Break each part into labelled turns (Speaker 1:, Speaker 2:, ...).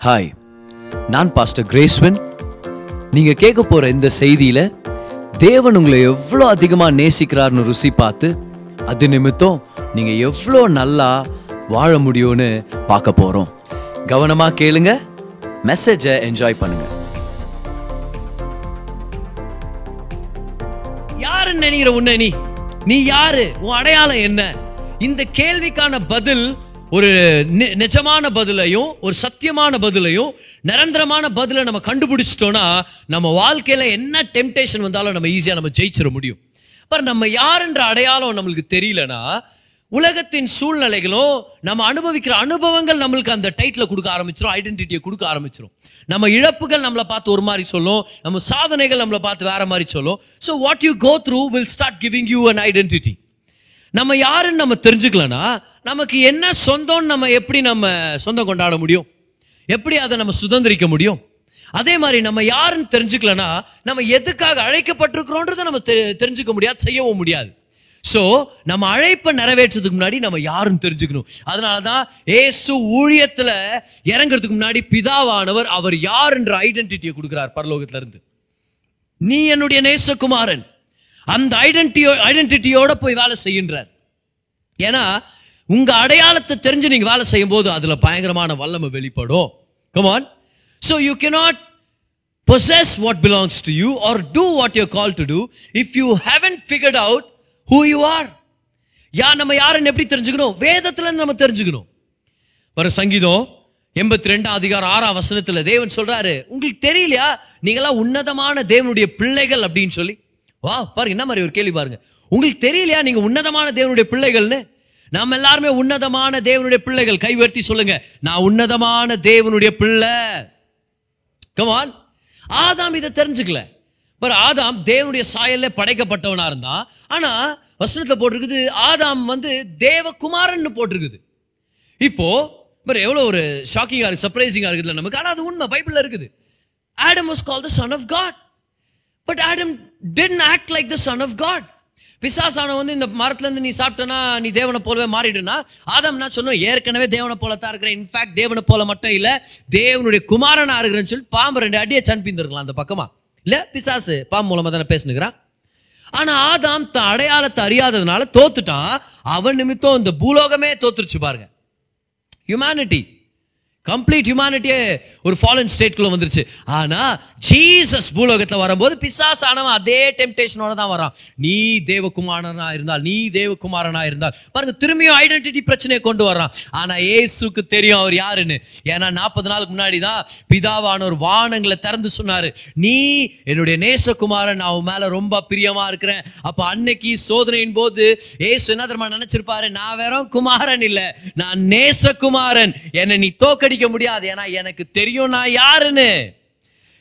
Speaker 1: Hi நான் pastor கிரேஸ்வன் நீங்க கேட்க போற இந்த செய்தியில தேவன் உங்களை எவ்வளோ அதிகமா நேசிக்கிறார்னு ருசி பார்த்து அது நிமித்தம் நீங்க எவ்வளோ நல்லா வாழ முடியும்னு பார்க்க போறோம். கவனமா கேளுங்க மெசேஜை என்ஜாய் பண்ணுங்க.
Speaker 2: யாருன்னு நினைக்கிற உன்ன நீ? நீ யாரு? உன் அடையாளம் என்ன? இந்த கேள்விக்கான பதில் ஒரு நி- நிஜமான பதிலையும் ஒரு சத்தியமான பதிலையும் நிரந்தரமான பதிலை நம்ம கண்டுபிடிச்சிட்டோம்னா நம்ம வாழ்க்கையில் என்ன டெம்டேஷன் வந்தாலும் நம்ம ஈஸியாக நம்ம ஜெயிச்சிட முடியும். அப்புறம் நம்ம யாருன்ற அடையாளம் நம்மளுக்கு தெரியலனா உலகத்தின் சூழ்நிலைகளும் நம்ம அனுபவிக்கிற அனுபவங்கள் நம்மளுக்கு அந்த டைட்டில் கொடுக்க ஆரம்பிச்சிடும் ஐடென்டிட்டியை கொடுக்க ஆரம்பிச்சிடும் நம்ம இழப்புகள் நம்மளை பார்த்து ஒரு மாதிரி சொல்லும் நம்ம சாதனைகள் நம்மளை பார்த்து வேற மாதிரி சொல்லும். So what you go through will start giving you an identity நம்ம யாருன்னு நம்ம தெரிஞ்சுக்கலனா நமக்கு என்ன சொந்தம்னு நம்ம எப்படி நம்ம சொந்தம் கொண்டாட முடியும்? எப்படி அதை நம்ம சுதந்திரிக்க முடியும்? அதே மாதிரி நம்ம யாருன்னு தெரிஞ்சுக்கலனா நம்ம எதுக்காக அழைக்கப்பட்டிருக்கிறோன்றதை நம்ம தெ- தெரிஞ்சுக்க முடியாது செய்யவும் முடியாது. ஸோ நம்ம அழைப்பை நிறைவேற்றதுக்கு முன்னாடி நம்ம யாருன்னு தெரிஞ்சுக்கணும். அதனால தான் ஏசு ஊழியத்தில் இறங்குறதுக்கு முன்னாடி பிதாவானவர் அவர் யாருன்ற ஐடென்டிட்டியை கொடுக்குறார் பரலோகத்திலிருந்து. நீ என்னுடைய நேசகுமாரன். அந்த ஐடென்டியோ ஐடென்டிட்டியோட போய் வேலை செய்கின்றார். ஏன்னா உங்க அடையாளத்தை தெரிஞ்சு நீங்க வேலை செய்யும் போது அதுல பயங்கரமான வல்லமை வெளிப்படும். Come on so you cannot possess what belongs to you or do what you call to do if you haven't figured out who you are yeah நம்ம யாருன்னு எப்படி தெரிஞ்சுக்கணும்? வேதத்துல இருந்து நம்ம தெரிஞ்சுக்கணும். ஒரு சங்கீதம் எண்பத்தி ரெண்டாம் அதிகாரம் ஆறாம் வசனத்துல தேவன் சொல்றாரு உங்களுக்கு தெரியலையா? நீங்களாம் உன்னதமான தேவனுடைய பிள்ளைகள் அப்படின்னு சொல்லி. வா பாருங்க என்ன மாதிரி ஒரு கேள்வி பாருங்க. உங்களுக்கு தெரியலையா நீங்க உன்னதமான தேவனுடைய பிள்ளைகள்னு? நாம் எல்லாருமே உன்னதமான தேவனுடைய பிள்ளைகள். கை உயர்த்தி சொல்லுங்க. நான் உன்னதமான தேவனுடைய பிள்ளை. கமான் ஆதாம் இதை தெரிஞ்சுக்கல. பர் ஆதாம் தேவனுடைய சாயல்ல படைக்கப்பட்டவனா இருந்தான் ஆனா வசனத்துல போட்டிருக்குது ஆதாம் வந்து தேவகுமாரன் போட்டிருக்குது. இப்போ பர் எவ்வளோ ஒரு ஷாக்கிங்காக இருக்குது சர்ப்ரைசிங்காக இருக்குதுல்ல நமக்கு. ஆனால் அது உண்மை பைபிளில் இருக்குது. Adam was call the son of God but Adam didn't act like the son of God பிசாசான வந்து இந்த மரத்துலேருந்து நீ சாப்பிட்டனா நீ தேவனை போலவே மாறிடுனா ஆதாம் நான் சொன்னோம் ஏற்கனவே தேவனை போல தான் இருக்கிறேன் இன்ஃபேக்ட் தேவனை போல மட்டும் இல்லை தேவனுடைய குமாரனா இருக்கிறேன்னு சொல்லி பாம்பு ரெண்டு அடியை சன்பிந்துருக்கலாம் அந்த பக்கமா. இல்லை பிசாசு பாம்பு மூலமாக தானே பேசுனுக்கிறான். ஆனா ஆதாம் தன் அடையாளத்தை அறியாததுனால தோத்துட்டான். அவன் நிமித்தம் இந்த பூலோகமே தோத்துருச்சு பாருங்க. ஹியூமானிட்டி கம்ப்ளீட் ஹியூமானிட்டியே ஒரு ஃபாலன் ஸ்டேட்குள்ள வந்துருச்சு. ஆனா ஜீசஸ் பூலோகத்துல வரும்போது பிசாஸ் ஆனவன் அதே டெம்டேஷனோட தான் வரான். நீ தேவகுமாரனா இருந்தால் நீ தேவகுமாரனா இருந்தால் பாருங்க திரும்பியும் ஐடென்டிட்டி பிரச்சனையை கொண்டு வர்றான் ஆனா ஏசுக்கு தெரியும் அவர் யாருன்னு. ஏன்னா நாற்பது நாளுக்கு முன்னாடி தான் பிதாவானவர் வானங்களை திறந்து சொன்னாரு. நீ என்னுடைய நேசகுமாரன் அவன் மேலே மேல ரொம்ப பிரியமா இருக்கிறேன். அப்ப அன்னைக்கு சோதனையின் போது ஏசு என்ன தெரியுமா நினைச்சிருப்பாரு? நான் வெறும் குமாரன் இல்லை நான் நேசகுமாரன். என்னை நீ தோக்க தோக்கடிக்க முடியாது. ஏன்னா எனக்கு தெரியும் நான் யாருன்னு.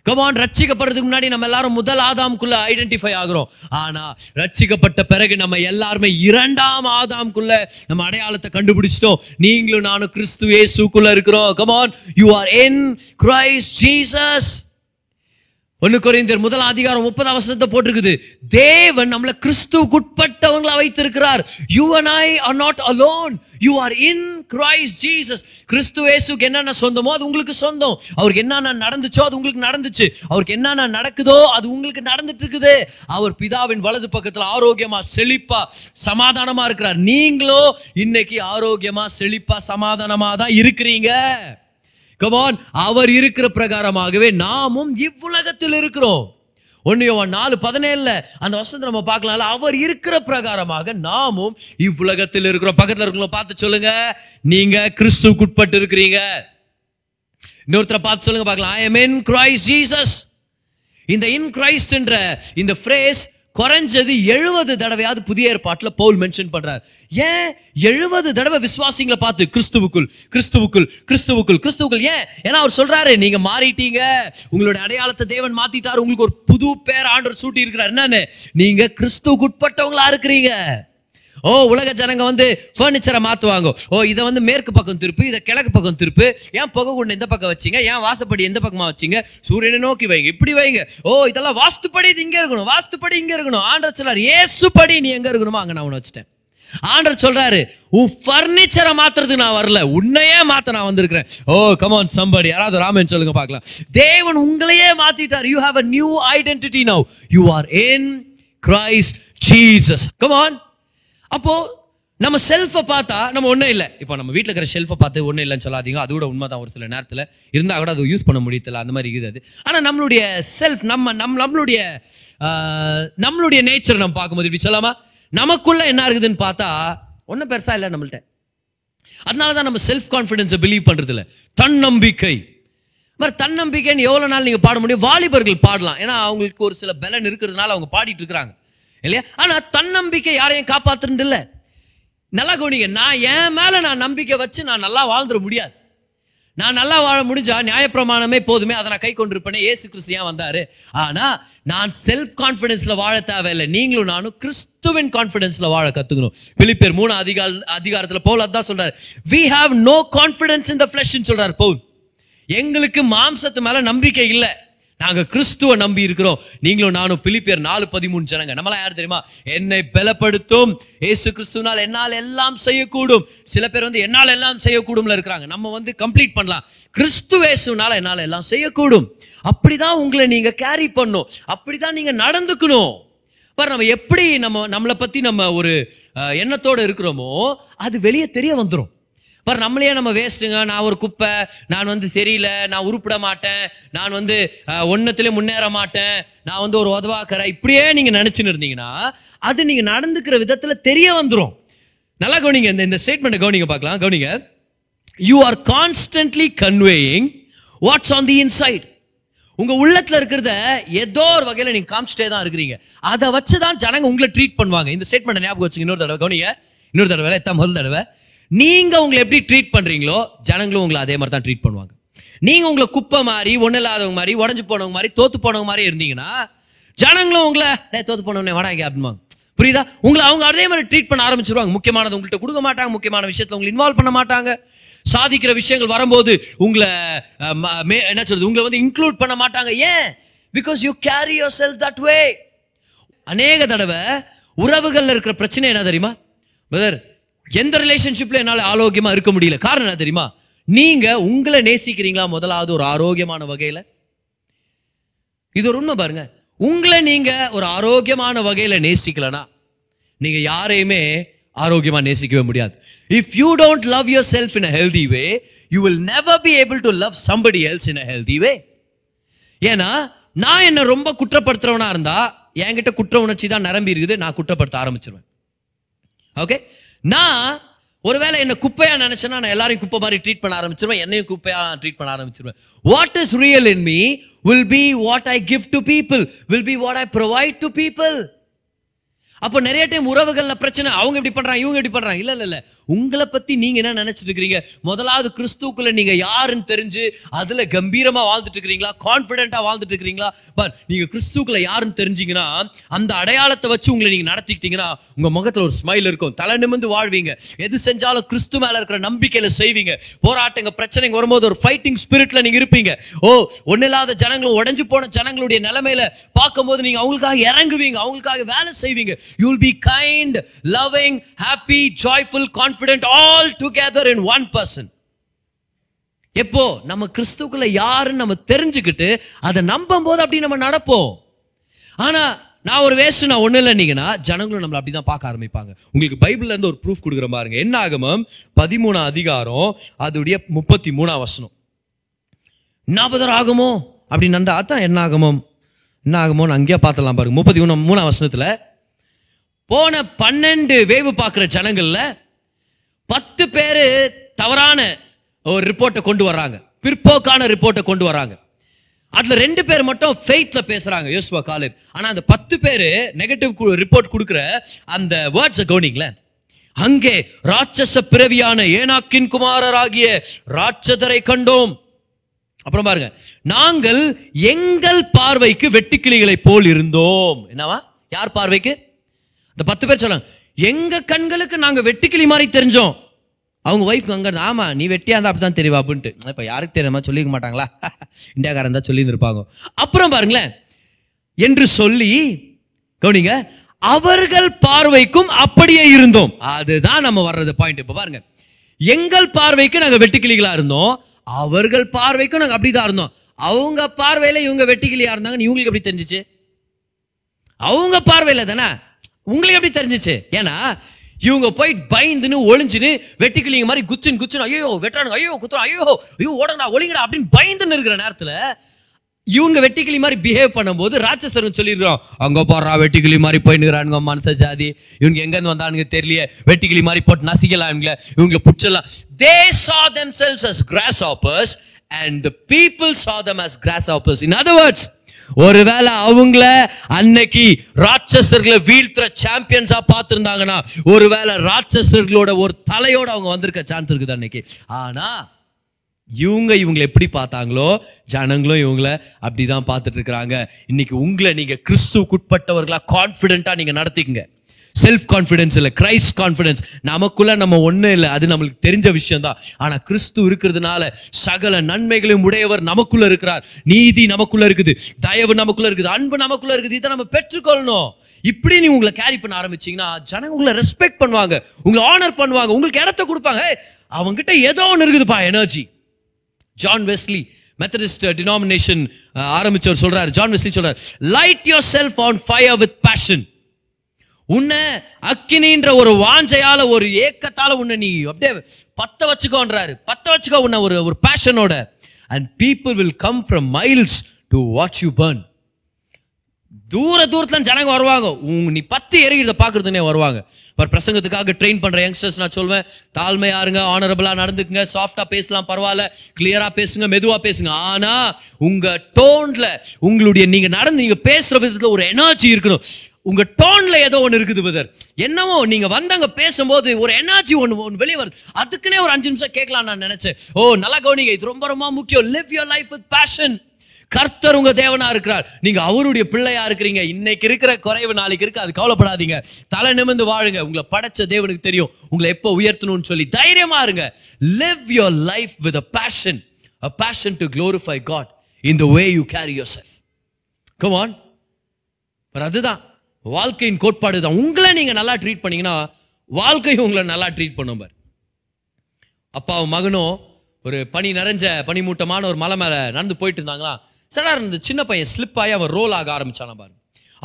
Speaker 2: கமான் ரட்சிக்கப்படுறதுக்கு முன்னாடி நம்ம எல்லாரும் முதல் ஆதாம்குள்ள ஐடென்டிஃபை ஆகுறோம். ஆனா ரட்சிக்கப்பட்ட பிறகு நம்ம எல்லாருமே இரண்டாம் ஆதாம்குள்ள நம்ம அடையாளத்தை கண்டுபிடிச்சிட்டோம். நீங்களும் நானும் கிறிஸ்து இயேசுக்குள்ள இருக்கிறோம். Come on you are in Christ Jesus ஒன்று குறைந்தர் முதல் அதிகாரம் முப்பது அவசரத்தை போட்டிருக்குது. தேவன் நம்மளை கிறிஸ்துவுக்குட்பட்டவங்களா வைத்திருக்கிறார். You and I are not alone you are in Christ Jesus கிறிஸ்து இயேசுக்கு என்னென்ன சொந்தமோ அது உங்களுக்கு சொந்தம். அவருக்கு என்னென்ன நடந்துச்சோ அது உங்களுக்கு நடந்துச்சு. அவருக்கு என்னென்ன நடக்குதோ அது உங்களுக்கு நடந்துட்டு இருக்குது அவர் பிதாவின் வலது பக்கத்துல ஆரோக்கியமா செழிப்பா சமாதானமா இருக்கிறார். நீங்களோ இன்னைக்கு ஆரோக்கியமா செழிப்பா சமாதானமா தான் இருக்கிறீங்க. கமான் அவர் இருக்கிற பிரகாரமாகவே நாமும் இவ்வுலகத்தில் இருக்கிறோம். ஒன்னியவன் நாலு பதினேழுல அந்த வசனத்தை நம்ம பார்க்கலாம்ல. அவர் இருக்கிற பிரகாரமாக நாமும் இவ்வுலகத்தில் இருக்கிறோம். பக்கத்துல இருக்கிறவங்கள பார்த்து சொல்லுங்க. நீங்க கிறிஸ்துக்குட்பட்டு இருக்கிறீங்க. இன்னொருத்தரை பார்த்து சொல்லுங்க பார்க்கலாம். I am in Christ Jesus இந்த இன் கிரைஸ்ட்ன்ற இந்த ஃப்ரேஸ் குறைஞ்சது எழுபது தடவையாவது புதிய ஏற்பாட்டில் பவுல் மென்ஷன் பண்றார். ஏன் எழுபது தடவை விசுவாசிங்களை பார்த்து கிறிஸ்துவுக்குள் கிறிஸ்துவுக்குள் கிறிஸ்துவுக்குள் கிறிஸ்துவுக்குள் ஏன்? ஏன்னா அவர் சொல்றாரு நீங்க மாறிட்டீங்க. உங்களோட அடையாளத்தை தேவன் மாத்திட்டாரு. உங்களுக்கு ஒரு புது பேர் ஆண்டவர் சூட்டி இருக்கிறார் என்னன்னு? நீங்க கிறிஸ்துவுக்கு உட்பட்டவங்களா இருக்கிறீங்க. ஓ உலக ஜனங்க வந்து ஃபர்னிச்சரை மாற்றுவாங்க ஓ இதை வந்து மேற்கு பக்கம் திருப்பு இதை கிழக்கு பக்கம் திருப்பு. ஏன் புகை கொண்டு இந்த பக்கம் வச்சீங்க? ஏன் வாசப்படி எந்த பக்கமாக வச்சீங்க? சூரியனை நோக்கி வைங்க இப்படி வைங்க. ஓ இதெல்லாம் வாஸ்துப்படி இது இங்கே இருக்கணும் வாஸ்துப்படி இங்கே இருக்கணும். ஆண்டர் சொல்லார் ஏசுப்படி நீ எங்கே இருக்கணுமோ அங்கே நான் உன்னை வச்சுட்டேன். ஆண்டர் சொல்றாரு உன் ஃபர்னிச்சரை மாத்துறதுக்கு நான் வரல உன்னையே மாத்த நான் வந்திருக்கிறேன். ஓ கமான் சம்படி யாராவது ராமன் சொல்லுங்க பார்க்கலாம். தேவன் உங்களையே மாத்திட்டார். You have a new identity now you are in Christ Jesus come on அப்போ நம்ம செல்ஃபை பார்த்தா நம்ம ஒன்றும் இல்லை. இப்போ நம்ம வீட்டில் இருக்கிற ஷெல்ஃபை பார்த்து ஒன்றும் இல்லைன்னு சொல்லாதீங்க. அது கூட உண்மை தான் ஒரு சில நேரத்தில். இருந்தால் கூட அது யூஸ் பண்ண முடியல அந்த மாதிரி இருக்குது அது. ஆனால் நம்மளுடைய செல்ஃப் நம்ம நம் நம்மளுடைய நம்மளுடைய நேச்சர் நம்ம பார்க்கும்போது இப்படி சொல்லாமா நமக்குள்ள என்ன இருக்குதுன்னு பார்த்தா ஒன்றும் பெருசா இல்லை நம்மள்ட்ட. அதனால தான் நம்ம செல்ஃப் கான்ஃபிடென்ஸை பிலீவ் பண்ணுறது இல்லை தன்னம்பிக்கை. மாதிரி தன்னம்பிக்கைன்னு எவ்வளோ நாள் நீங்கள் பாட முடியும்? வாலிபர்கள் பாடலாம். ஏன்னா அவங்களுக்கு ஒரு சில பலன் இருக்கிறதுனால அவங்க பாடிட்டு இருக்கிறாங்க. இல்லையா? ஆனால் தன்னம்பிக்கை யாரையும் காப்பாத்துறது இல்லை நல்லா கவனிங்க நான் என் மேலே நான் நம்பிக்கை வச்சு நான் நல்லா வாழ்ந்துட முடியாது. நான் நல்லா வாழ முடிஞ்சா நியாயப்பிரமாணமே போதுமே அதை நான் கை கொண்டிருப்பேனே. ஏசு கிறிஸ்து ஏன் வந்தாரு? ஆனா நான் செல்ஃப் கான்ஃபிடன்ஸ்ல வாழ தேவையில்லை. நீங்களும் நானும் கிறிஸ்துவின் கான்ஃபிடன்ஸ்ல வாழ கத்துக்கணும். பிலிப்பியர் மூணு அதிகார அதிகாரத்துல பவுல் அதான் சொல்றாரு. We have no confidence in the flesh சொல்றாரு பவுல். எங்களுக்கு மாம்சத்து மேல நம்பிக்கை இல்லை. நாங்க கிறிஸ்துவ நம்பி இருக்கிறோம். நீங்களும் நானும் பிலிப்பியர் நாலு பதிமூணு ஜனங்க. நம்மளாம் யார் தெரியுமா? என்னை பலப்படுத்தும். ஏசு கிறிஸ்துவனால் என்னால் எல்லாம் செய்யக்கூடும். சில பேர் வந்து என்னால் எல்லாம் செய்யக்கூடும்ல இருக்கிறாங்க. நம்ம வந்து கம்ப்ளீட் பண்ணலாம். கிறிஸ்து ஏசுனால என்னால் எல்லாம் செய்யக்கூடும். அப்படிதான் உங்களை நீங்க கேரி பண்ணும். அப்படிதான் நீங்க நடந்துக்கணும். பாரு நம்ம எப்படி நம்ம நம்மளை பத்தி நம்ம ஒரு எண்ணத்தோட இருக்கிறோமோ அது வெளியே தெரிய வந்துடும் பார் நம்மளையே நம்ம வேஸ்ட்டுங்க நான் ஒரு குப்பை நான் வந்து சரியில்லை நான் உருப்பிட மாட்டேன் நான் வந்து அஹ், முன்னேற மாட்டேன் நான் வந்து ஒரு உதவாக்கற இப்படியே நீங்கள் நினச்சின்னு இருந்தீங்கன்னா அது நீங்கள் நடந்துக்கிற விதத்தில் தெரிய வந்துடும் நல்லா கவனிங்க இந்த இந்த ஸ்டேட்மெண்ட்டை கவனிங்க பார்க்கலாம் கவனிங்க. You are constantly conveying what's on the inside உங்க உள்ளத்துல இருக்கிறத ஏதோ ஒரு வகையில நீங்க காமிச்சிட்டே தான் இருக்கிறீங்க. அதை வச்சு தான் ஜனங்க உங்களை ட்ரீட் பண்ணுவாங்க. இந்த ஸ்டேட்மெண்ட் ஞாபகம் வச்சுங்க இன்னொரு தடவை கவனிங்க. இன்னொரு தடவை எத்தான் முதல் தடவை. நீங்க உங்களை எப்படி ட்ரீட் பண்றீங்களோ ஜனங்களும் உங்களை அதே மாதிரி தான் ட்ரீட் பண்ணுவாங்க. நீங்க உங்களை குப்பை மாதிரி ஒன்றும் இல்லாதவங்க மாதிரி உடஞ்சு போனவங்க மாதிரி தோத்து போனவங்க மாதிரி இருந்தீங்கன்னா ஜனங்களும் உங்களை தோத்து போனவனே வாடா இங்க புரியுதா? உங்களை அவங்க அதே மாதிரி ட்ரீட் பண்ண ஆரம்பிச்சிருவாங்க. முக்கியமானது உங்கள்கிட்ட கொடுக்க மாட்டாங்க முக்கியமான விஷயத்துல உங்களை இன்வால்வ் பண்ண மாட்டாங்க. சாதிக்கிற விஷயங்கள் வரும்போது உங்களை ம- மே- என்ன சொல்றது உங்களை வந்து இன்க்ளூட் பண்ண மாட்டாங்க. ஏன்? Because you carry yourself that way அநேக தடவை உறவுகள்ல இருக்கிற பிரச்சனை என்ன தெரியுமா? பிரதர் எந்த ரிலேஷன்ஷிப்ல என்னால் ஆரோக்கியமா இருக்க முடியல. காரணம் என்ன தெரியுமா? நீங்க உங்களை நேசிக்கிறீங்களா முதலாவது ஒரு ஆரோக்கியமான வகையில? இது ஒரு உண்மை பாருங்க. உங்களை நீங்க ஒரு ஆரோக்கியமான வகையில நேசிக்கலனா நீங்க யாரையுமே ஆரோக்கியமா நேசிக்கவே முடியாது. If you don't love yourself in a healthy way you will never be able to love somebody else in a healthy way ஏன்னா நான் என்ன ரொம்ப குற்றப்படுத்துறவனா இருந்தா என்கிட்ட குற்ற உணர்ச்சி தான் நிரம்பி இருக்குது நான் குற்றப்படுத்த ஆரம்பிச்சிருவேன். ஓகே நான் ஒருவேளை என்ன குப்பையா நினைச்சேன்னா நான் எல்லாரையும் குப்பை மாதிரி ட்ரீட் பண்ண ஆரம்பிச்சிருவேன் என்னையும் குப்பையா ட்ரீட் பண்ண ஆரம்பிச்சிருவேன். What is real in me will be what I gift to people will be what I provide to people அப்போ நிறைய டைம் உறவுகள்ல பிரச்சனை அவங்க இப்படி பண்றாங்க இவங்க இப்படி பண்றாங்க? இல்ல இல்ல. உங்களை பத்தி நீங்க என்ன நினைச்சிட்டு இருக்கிறீங்க முதலாவது கிறிஸ்துக்குள்ள நீங்க யாருன்னு தெரிஞ்சு அதுல கம்பீரமா வாழ்ந்துட்டு இருக்கிறீங்களா? கான்பிடென்ட்டா வாழ்ந்துட்டு இருக்கிறீங்களா? பட் நீங்க கிறிஸ்துக்குள்ள யாருன்னு தெரிஞ்சீங்கன்னா அந்த அடையாளத்தை வச்சு உங்களை நீங்க நடத்திக்கிட்டீங்கன்னா உங்க முகத்துல ஒரு ஸ்மைல் இருக்கும். தலை நிமிர்ந்து வாழ்வீங்க. எது செஞ்சாலும் கிறிஸ்து மேல இருக்கிற நம்பிக்கையில செய்வீங்க. போராட்டங்க பிரச்சனைங்க வரும்போது ஒரு ஃபைட்டிங் ஸ்பிரிட்ல நீங்க இருப்பீங்க. ஓ ஒன்னில்லாத ஜனங்களும் உடஞ்சு போன ஜனங்களுடைய நிலைமையில பார்க்கும்போது நீங்க அவங்களுக்காக இறங்குவீங்க. அவங்களுக்காக வேலை செய்வீங்க. You will be kind loving happy joyful confident all together in one person எப்போ? நம்ம கிறிஸ்துக்குள்ள யாருன்னு நம்ம தெரிஞ்சுக்கிட்டு அதை நம்பும் போது அப்படி நம்ம நடப்போம். ஆனா நான் ஒரு வேஸ்ட் நான் ஒண்ணு இல்லைன்னீங்கன்னா ஜனங்களும் நம்மளை அப்படிதான் பார்க்க ஆரம்பிப்பாங்க. உங்களுக்கு பைபிள்ல இருந்து ஒரு ப்ரூஃப் கொடுக்குற பாருங்க. என்ன ஆகமம்? பதிமூணாம் அதிகாரம் அதோடைய முப்பத்தி மூணாம் வசனம். நாற்பதாயிரம் ஆகுமோ? அப்படின்னு நந்தா தான் என்ன ஆகமம்? என்ன ஆகுமோன்னு அங்கேயே பார்த்தலாம் பாருங்க. முப்பத்தி மூணு மூணாம் வசனத்துல போன பன்னெண்டு வேவு பார்க்குற ஜனங்கள்ல பத்து பேரு தவறான ஒரு ரிப்போர்ட்டை கொண்டு வர்றாங்க. பிற்போக்கான ரிப்போர்ட்டை கொண்டு வராங்க அதுல ரெண்டு பேர் மட்டும் ஃபெய்த்ல பேசுறாங்க யோசுவா காலேப். ஆனா அந்த பத்து பேர் நெகட்டிவ் ரிப்போர்ட் கொடுக்குற அந்த வேர்ட்ஸை கவனிங்களேன் அங்கே ராட்சச பிறவியான ஏனாக்கின் குமாரராகிய ராட்சதரை கண்டோம். அப்புறம் பாருங்க நாங்கள் எங்கள் பார்வைக்கு வெட்டுக்கிளிகளை போல் இருந்தோம். என்னவா? யார் பார்வைக்கு? அந்த பத்து பேர் சொல்றாங்க எங்க கண்களுக்கு நாங்க வெட்டுக்கிளி மாதிரி தெரிஞ்சோம். அவங்க ஒய்ஃப் அங்க இருந்து, ஆமா நீ வெட்டியா இருந்தா அப்படிதான் தெரியவா அப்படின்ட்டு. இப்ப யாருக்கு தெரியுமா சொல்லிக்க மாட்டாங்களா? இந்தியாக்காரன் தான் சொல்லி இருப்பாங்க அப்புறம் பாருங்களேன். என்று சொல்லி கவனிங்க அவர்கள் பார்வைக்கும் அப்படியே இருந்தோம். அதுதான் நம்ம வர்றது பாயிண்ட் இப்ப பாருங்க. எங்கள் பார்வைக்கு நாங்க வெட்டுக்கிளிகளா இருந்தோம். அவர்கள் பார்வைக்கும் நாங்க அப்படிதான் இருந்தோம். அவங்க பார்வையில இவங்க வெட்டுக்கிளியா இருந்தாங்க. இவங்களுக்கு எப்படி தெரிஞ்சுச்சு? அவங்க பார்வையில தானே? உங்களுக்கு எப்படி தெரிஞ்சிச்சு? ஏன்னா இவங்க போய் பயந்துன்னு ஒளிஞ்சுன்னு வெட்டிக்கிளிங்க மாதிரி குச்சின் குச்சின் ஐயோ வெட்டுறானுங்க ஐயோ குத்துறோம் ஐயோ ஐயோ ஓடங்கடா ஒளிங்கடா அப்படின்னு பயந்துன்னு இருக்கிற நேரத்தில் இவங்க வெட்டிக்கிளி மாதிரி பிஹேவ் பண்ணும்போது ராட்சசரும் சொல்லியிருக்கிறோம். அங்கே போடுறா வெட்டிக்கிளி மாதிரி போயினுக்கிறானுங்க மனச ஜாதி. இவங்க எங்கேருந்து வந்தானுங்க தெரியலையே. வெட்டிக்கிளி மாதிரி போட்டு நசிக்கலாம் இவங்கள. இவங்களை பிடிச்சலாம் they saw themselves as grasshoppers and the people saw them as grasshoppers in other words ஒருவேளை அவங்கள அன்னைக்கு ராட்சசர்களை வீழ்த்துற சாம்பியன்ஸா பார்த்துருந்தாங்கன்னா ஒருவேளை ராட்சசர்களோட ஒரு தலையோட அவங்க வந்திருக்க சான்ஸ் இருக்குது அன்னைக்கு. ஆனா இவங்க இவங்களை எப்படி பார்த்தாங்களோ ஜனங்களும் இவங்கள அப்படிதான் பார்த்துட்டு இருக்கிறாங்க. இன்னைக்கு உங்களை நீங்க கிறிஸ்துவுக்குட்பட்டவர்களா கான்பிடென்ட்டா நீங்க நடத்திக்கங்க. செல்ஃப் கான்ஃபிடென்ஸ் இல்லை கிரைஸ்ட் கான்ஃபிடன்ஸ் நமக்குள்ள நம்ம ஒன்றும் இல்லை அது நம்மளுக்கு தெரிஞ்ச விஷயம் தான் ஆனால் கிறிஸ்து இருக்கிறதுனால சகல நன்மைகளையும் உடையவர் நமக்குள்ள இருக்கிறார். நீதி நமக்குள்ள இருக்குது தயவு நமக்குள்ள இருக்குது அன்பு நமக்குள்ள இருக்குது இதை நம்ம பெற்றுக்கொள்ளணும். இப்படி நீ உங்களை கேரி பண்ண ஆரம்பிச்சீங்கன்னா ஜனங்க உங்களை ரெஸ்பெக்ட் பண்ணுவாங்க உங்களை ஆனர் பண்ணுவாங்க உங்களுக்கு இடத்த கொடுப்பாங்க. அவங்ககிட்ட ஏதோ ஒன்று இருக்குதுப்பா energy John Wesley Methodist denomination ஆரம்பிச்சவர் சொல்றாரு ஜான் வெஸ்லி சொல்றாரு light yourself on fire with passion உன்னை அக்கினின்ற ஒரு வாஞ்சையால ஒரு ஏக்கத்தால உன்னை நீ அப்படியே பத்த வச்சுக்கோன்றாரு. பத்த வச்சுக்கோ உன்னை ஒரு ஒரு பேஷனோட and people will come from miles to watch you burn தூர தூரத்துல ஜனங்க வருவாங்க. நீ பத்து எரிகிறத பாக்குறதுனே வருவாங்க. பர் பிரசங்கத்துக்காக ட்ரெயின் பண்ற யங்ஸ்டர்ஸ் நான் சொல்வேன் தாழ்மையா இருங்க ஆனரபிளா நடந்துக்குங்க சாஃப்டா பேசலாம் பரவாயில்ல கிளியரா பேசுங்க மெதுவா பேசுங்க. ஆனா உங்க டோன்ல உங்களுடைய நீங்க நடந்து நீங்க பேசுற விதத்துல ஒரு எனர்ஜி இருக்கணும். உங்க டோன்ல ஏதோ ஒன்று இருக்குது பதர் என்னமோ நீங்க வந்தாங்க பேசும்போது ஒரு எனர்ஜி ஒன்று ஒன்று வெளியே வருது. அதுக்குன்னே ஒரு அஞ்சு நிமிஷம் கேட்கலாம் நான் நினைச்சேன். ஓ நல்லா கவனிங்க இது ரொம்ப ரொம்ப முக்கியம். Live your life with passion கர்த்தர் உங்க தேவனா இருக்கிறார். நீங்க அவருடைய பிள்ளையா இருக்கிறீங்க. இன்னைக்கு இருக்கிற குறைவு நாளைக்கு இருக்கு அது கவலைப்படாதீங்க. தலை நிமிர்ந்து வாழுங்க. உங்களை படைச்ச தேவனுக்கு தெரியும். உங்களை எப்போ உயர்த்தணும்னு சொல்லி தைரியமா இருங்க. Live your life with a passion a passion to glorify God in the way you carry yourself come on அதுதான். வாழ்க்கையின் கோட்பாடு தான். உங்களை நீங்கள் நல்லா ட்ரீட் பண்ணீங்கன்னா வாழ்க்கையும் உங்களை நல்லா ட்ரீட் பண்ணும் பார். அப்பாவும் மகனும் ஒரு பனி நிறைஞ்ச பனிமூட்டமான ஒரு மலை மேலே நடந்து போயிட்டு இருந்தாங்களா? சடா இந்த சின்ன பையன் ஸ்லிப் ஆகி அவன் ரோல் ஆக ஆரம்பிச்சானா பாரு.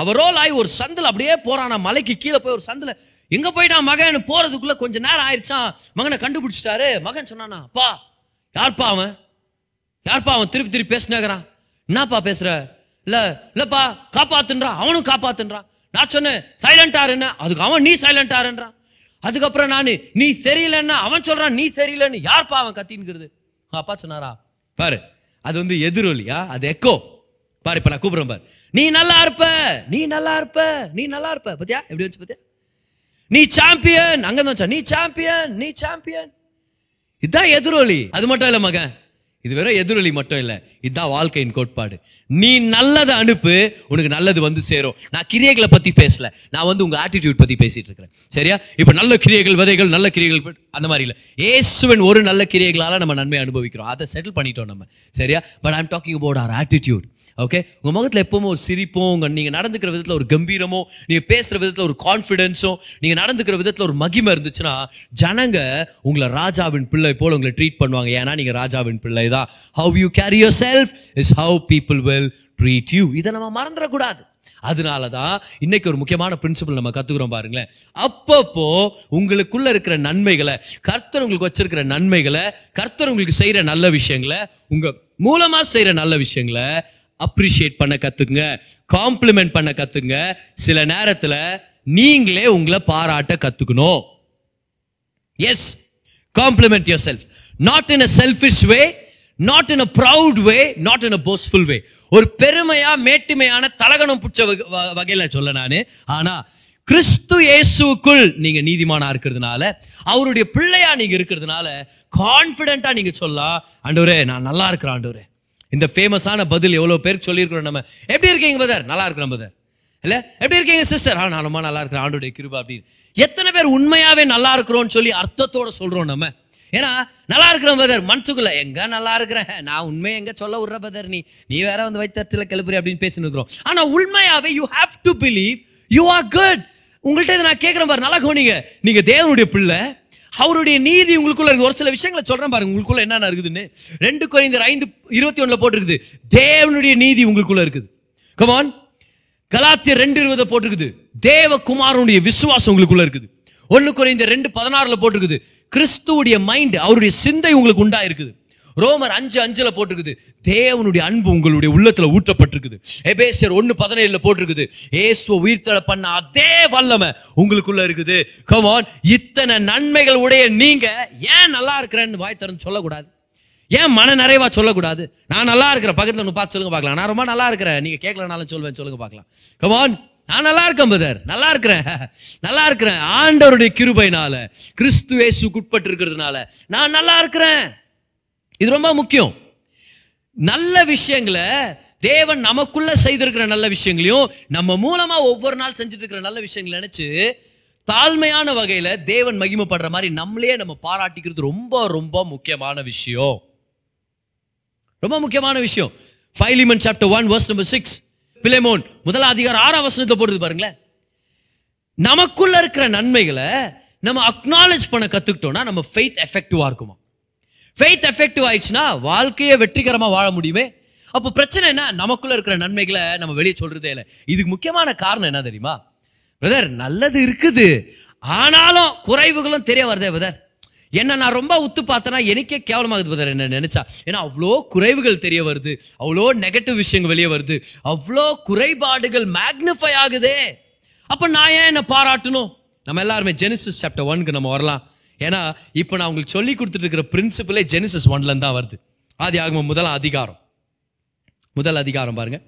Speaker 2: அவன் ரோல் ஆகி ஒரு சந்தில் அப்படியே போறானா மலைக்கு கீழே போய் ஒரு சந்தில். எங்க போயிட்டான் மகன்? போறதுக்குள்ள கொஞ்ச நேரம் ஆயிடுச்சான் மகனை கண்டுபிடிச்சிட்டாரு. மகன் சொன்னானா அப்பா யார்ப்பா அவன்? யார்ப்பா அவன்? திருப்பி திருப்பி பேசினாகிறான் என்னப்பா பேசுற? இல்ல இல்லப்பா காப்பாத்துன்றான். அவனும் காப்பாத்துன்றான். நான் சொன்னேன் சைலண்டா இருன்னு. அதுக்கு அவன் நீ சைலண்டா இருன்றான். அதுக்கப்புறம் நான் நீ சரியில்லைன்னா அவன் சொல்றான் நீ சரியில்லைன்னு யார்ப்பா அவன் கத்தின்கிறது அப்பா சொன்னாரா? பாரு அது வந்து எதிரொலியா? அது எக்கோ பாரு இப்ப நான் கூப்பிடுறேன் பாரு. நீ நல்லா இருப்ப நீ நல்லா இருப்ப நீ நல்லா இருப்ப. பத்தியா? எப்படி வச்சு பத்தியா? நீ சாம்பியன் அங்க தான் நீ சாம்பியன் நீ சாம்பியன் இதுதான் எதிரொலி. அது மட்டும் இல்ல மகன். இது வெறும் எதிரொலி மட்டும் இல்லை இதுதான் வாழ்க்கையின் கோட்பாடு. நீ நல்லதை அனுப்பு உனக்கு நல்லது வந்து சேரும். நான் கிரியைகளை பத்தி பேசல. நான் வந்து உங்க ஆட்டிடியூட் பத்தி பேசிட்டு இருக்கிறேன். சரியா? இப்ப நல்ல கிரியைகள் விதைகள் நல்ல கிரியைகள் அந்த மாதிரி இல்லை. ஏசுவன் ஒரு நல்ல கிரியைகளால நம்ம நன்மை அனுபவிக்கிறோம். அதை செட்டில் பண்ணிட்டோம் நம்ம. சரியா? But I'm talking about our attitude okay உங்கள் முகத்தில் எப்பவுமே ஒரு சிரிப்பும் உங்கள் நீங்கள் நடந்துக்கிற விதத்தில் ஒரு கம்பீரமோ நீங்கள் பேசுகிற விதத்தில் ஒரு கான்ஃபிடென்ஸும் நீங்கள் நடந்துக்கிற விதத்தில் ஒரு மகிமை இருந்துச்சுன்னா ஜனங்க உங்களை ராஜாவின் பிள்ளை போல் உங்களை ட்ரீட் பண்ணுவாங்க. ஏன்னா நீங்கள் ராஜாவின் பிள்ளை தான் how you carry yourself is how people will treat you இதை நம்ம மறந்துடக்கூடாது. அதனால தான் இன்னைக்கு ஒரு முக்கியமான பிரின்சிபல் நம்ம கத்துக்கிறோம் பாருங்களேன். அப்பப்போ உங்களுக்குள்ள இருக்கிற நன்மைகளை கர்த்தர் உங்களுக்கு வச்சிருக்கிற நன்மைகளை கர்த்தர் உங்களுக்கு செய்யற நல்ல விஷயங்களை உங்க மூலமா செய்யற நல்ல விஷயங்களை அப்ரிஷியேட் பண்ண கற்றுக்குங்க காம்ப்ளிமெண்ட் பண்ண கத்துங்க சில நேரத்துல நீங்களே உங்களை பாராட்ட கத்துக்கணும். Yes compliment yourself not in a selfish way not in a proud way not in a boastful way ஒரு பெருமையா மேட்டுமையான தலகணம் பிடிச்ச வக- வ- வகையில சொல்ல நானு. ஆனா கிறிஸ்து இயேசுவுக்குள் நீங்க நீதிமானா இருக்கிறதுனால அவருடைய பிள்ளையா நீங்க இருக்கிறதுனால கான்பிடென்ட்டா நீங்க சொல்லலாம். ஆண்டவரே நான் நல்லா இருக்கிறேன் ஆண்டவரே. இந்த ஃபேமஸான பதில் எவ்வளோ பேருக்கு சொல்லியிருக்கிறோம் நம்ம? எப்படி இருக்கீங்க பதர் நல்லா இருக்கிறோம் பதர் இல்லை? எப்படி இருக்கீங்க சிஸ்டர் ஆ நான் ரொம்ப நல்லா இருக்கிறேன். ஆண்டோடைய கிருபா அப்படின்னு. எத்தனை பேர் உண்மையாகவே நல்லா இருக்கிறோம்னு சொல்லி அர்த்தத்தோட சொல்கிறோம் நம்ம? ஏன்னா நல்லா இருக்கிறோம் பதர் மனசுக்குள்ள எங்க நல்லா இருக்கிறேன்? நான் உண்மையை எங்க சொல்ல விடுற பதர் நீ நீ வேற வந்து வைத்தத்துல கிளப்புறி அப்படின்னு பேசின்னு இருக்கிறோம். ஆனா உண்மையாவே you have to believe you are good உங்கள்ட்ட இதை நான் கேட்குறேன் பாரு. நல்லா கவனிங்க. நீங்க தேவனுடைய பிள்ளை. அவருடைய நீதி உங்களுக்குள்ள இருக்கு. ஒரு சில விஷயங்களை சொல்றேன் பாருங்க. உங்களுக்குள்ள என்னென்ன இருக்குதுன்னு? ரெண்டு குறைந்தர் ஐந்து இருபத்தி ஒண்ணுல போட்டிருக்குது. தேவனுடைய நீதி உங்களுக்குள்ள இருக்குது. கமான் கலாத்திய ரெண்டு இருபதை போட்டிருக்குது. தேவகுமாரனுடைய விசுவாசம் உங்களுக்குள்ள இருக்குது. ஒன்று குறைந்த ரெண்டு பதினாறுல போட்டிருக்குது. கிறிஸ்துவுடைய மைண்ட் அவருடைய சிந்தை உங்களுக்கு உண்டா இருக்குது ரோமர் அஞ்சு அஞ்சுல போட்டிருக்குது. தேவனுடைய அன்பு உங்களுடைய உள்ளத்துல ஊற்றப்பட்டிருக்குது. எபேசியர் ஒன்னு பதினேழுல போட்டிருக்குது. ஏசுவ உயிர்த்தல பண்ண அதே வல்லமை உங்களுக்குள்ள இருக்குது. கமான் இத்தனை நன்மைகள் உடைய நீங்க ஏன் நல்லா இருக்கிறேன்னு வாய் திறந்து சொல்லக்கூடாது. ஏன் மன நிறைவா சொல்லக்கூடாது? நான் நல்லா இருக்கிறேன் பக்கத்தில் ஒன்று பார்த்து சொல்லுங்க பார்க்கலாம். நான் ரொம்ப நல்லா இருக்கிறேன். நீங்க கேட்கலனாலும் சொல்லுவேன் சொல்லுங்க பார்க்கலாம். கமான் நான் நல்லா இருக்கேன் பதர் நல்லா இருக்கிறேன். நல்லா இருக்கிறேன். ஆண்டவருடைய கிருபைனால கிறிஸ்துவேசுக்குட்பட்டு இருக்கிறதுனால நான் நல்லா இருக்கிறேன். இது ரொம்ப முக்கியம். நல்ல விஷயங்களை தேவன் நமக்குள்ள செய்திருக்கிற நல்ல விஷயங்களையும் நம்ம மூலமா ஒவ்வொரு நாள் செஞ்சுட்டு இருக்கிற நல்ல விஷயங்களை நினைச்சு தாழ்மையான வகையில தேவன் மகிமைப்படுற மாதிரி நம்மளே நம்ம பாராட்டிக்கிறது ரொம்ப ரொம்ப முக்கியமான விஷயம். ரொம்ப முக்கியமான விஷயம். Philemon chapter one verse number six Philemon முதல் அதிகாரம் ஆறாம் வசனத்தை போடுறது பாருங்களேன். நமக்குள்ள இருக்கிற நன்மைகளை நம்ம அக்னாலேஜ் பண்ண கத்துக்கிட்டோம்னா நம்ம ஃபெய்த் எஃபெக்டிவா இருக்குமா? ஃபெய்த் எஃபெக்டிவ் ஆயிடுச்சுன்னா வாழ்க்கையை வெற்றிகரமாக வாழ முடியுமே? அப்போ பிரச்சனை என்ன? நமக்குள்ள இருக்கிற நன்மைகளை நம்ம வெளியே சொல்றதே இல்லை. இதுக்கு முக்கியமான காரணம் என்ன தெரியுமா? பிரதர் நல்லது இருக்குது. ஆனாலும் குறைவுகளும் தெரிய வருதே பிரதர் என்ன நான் ரொம்ப உத்து பார்த்தேன்னா எனக்கே கேவலமாகுது பிரதர் என்ன நினைச்சா. ஏன்னா அவ்வளோ குறைவுகள் தெரிய வருது. அவ்வளோ நெகட்டிவ் விஷயங்கள் வெளியே வருது. அவ்வளோ குறைபாடுகள் மேக்னிஃபை ஆகுதே. அப்போ நான் ஏன் என்ன பாராட்டணும்? நம்ம எல்லாருமே ஜெனிசிஸ் சாப்டர் ஒன்க்கு நம்ம வரலாம். ஏன்னா இப்போ நான் உங்களுக்கு சொல்லி கொடுத்துட்டு இருக்கிற பிரின்சிபலே ஜெனிசஸ் ஒன்ல தான் வருது. ஆதி ஆகும் முதல் அதிகாரம். முதல் அதிகாரம் பாருங்க.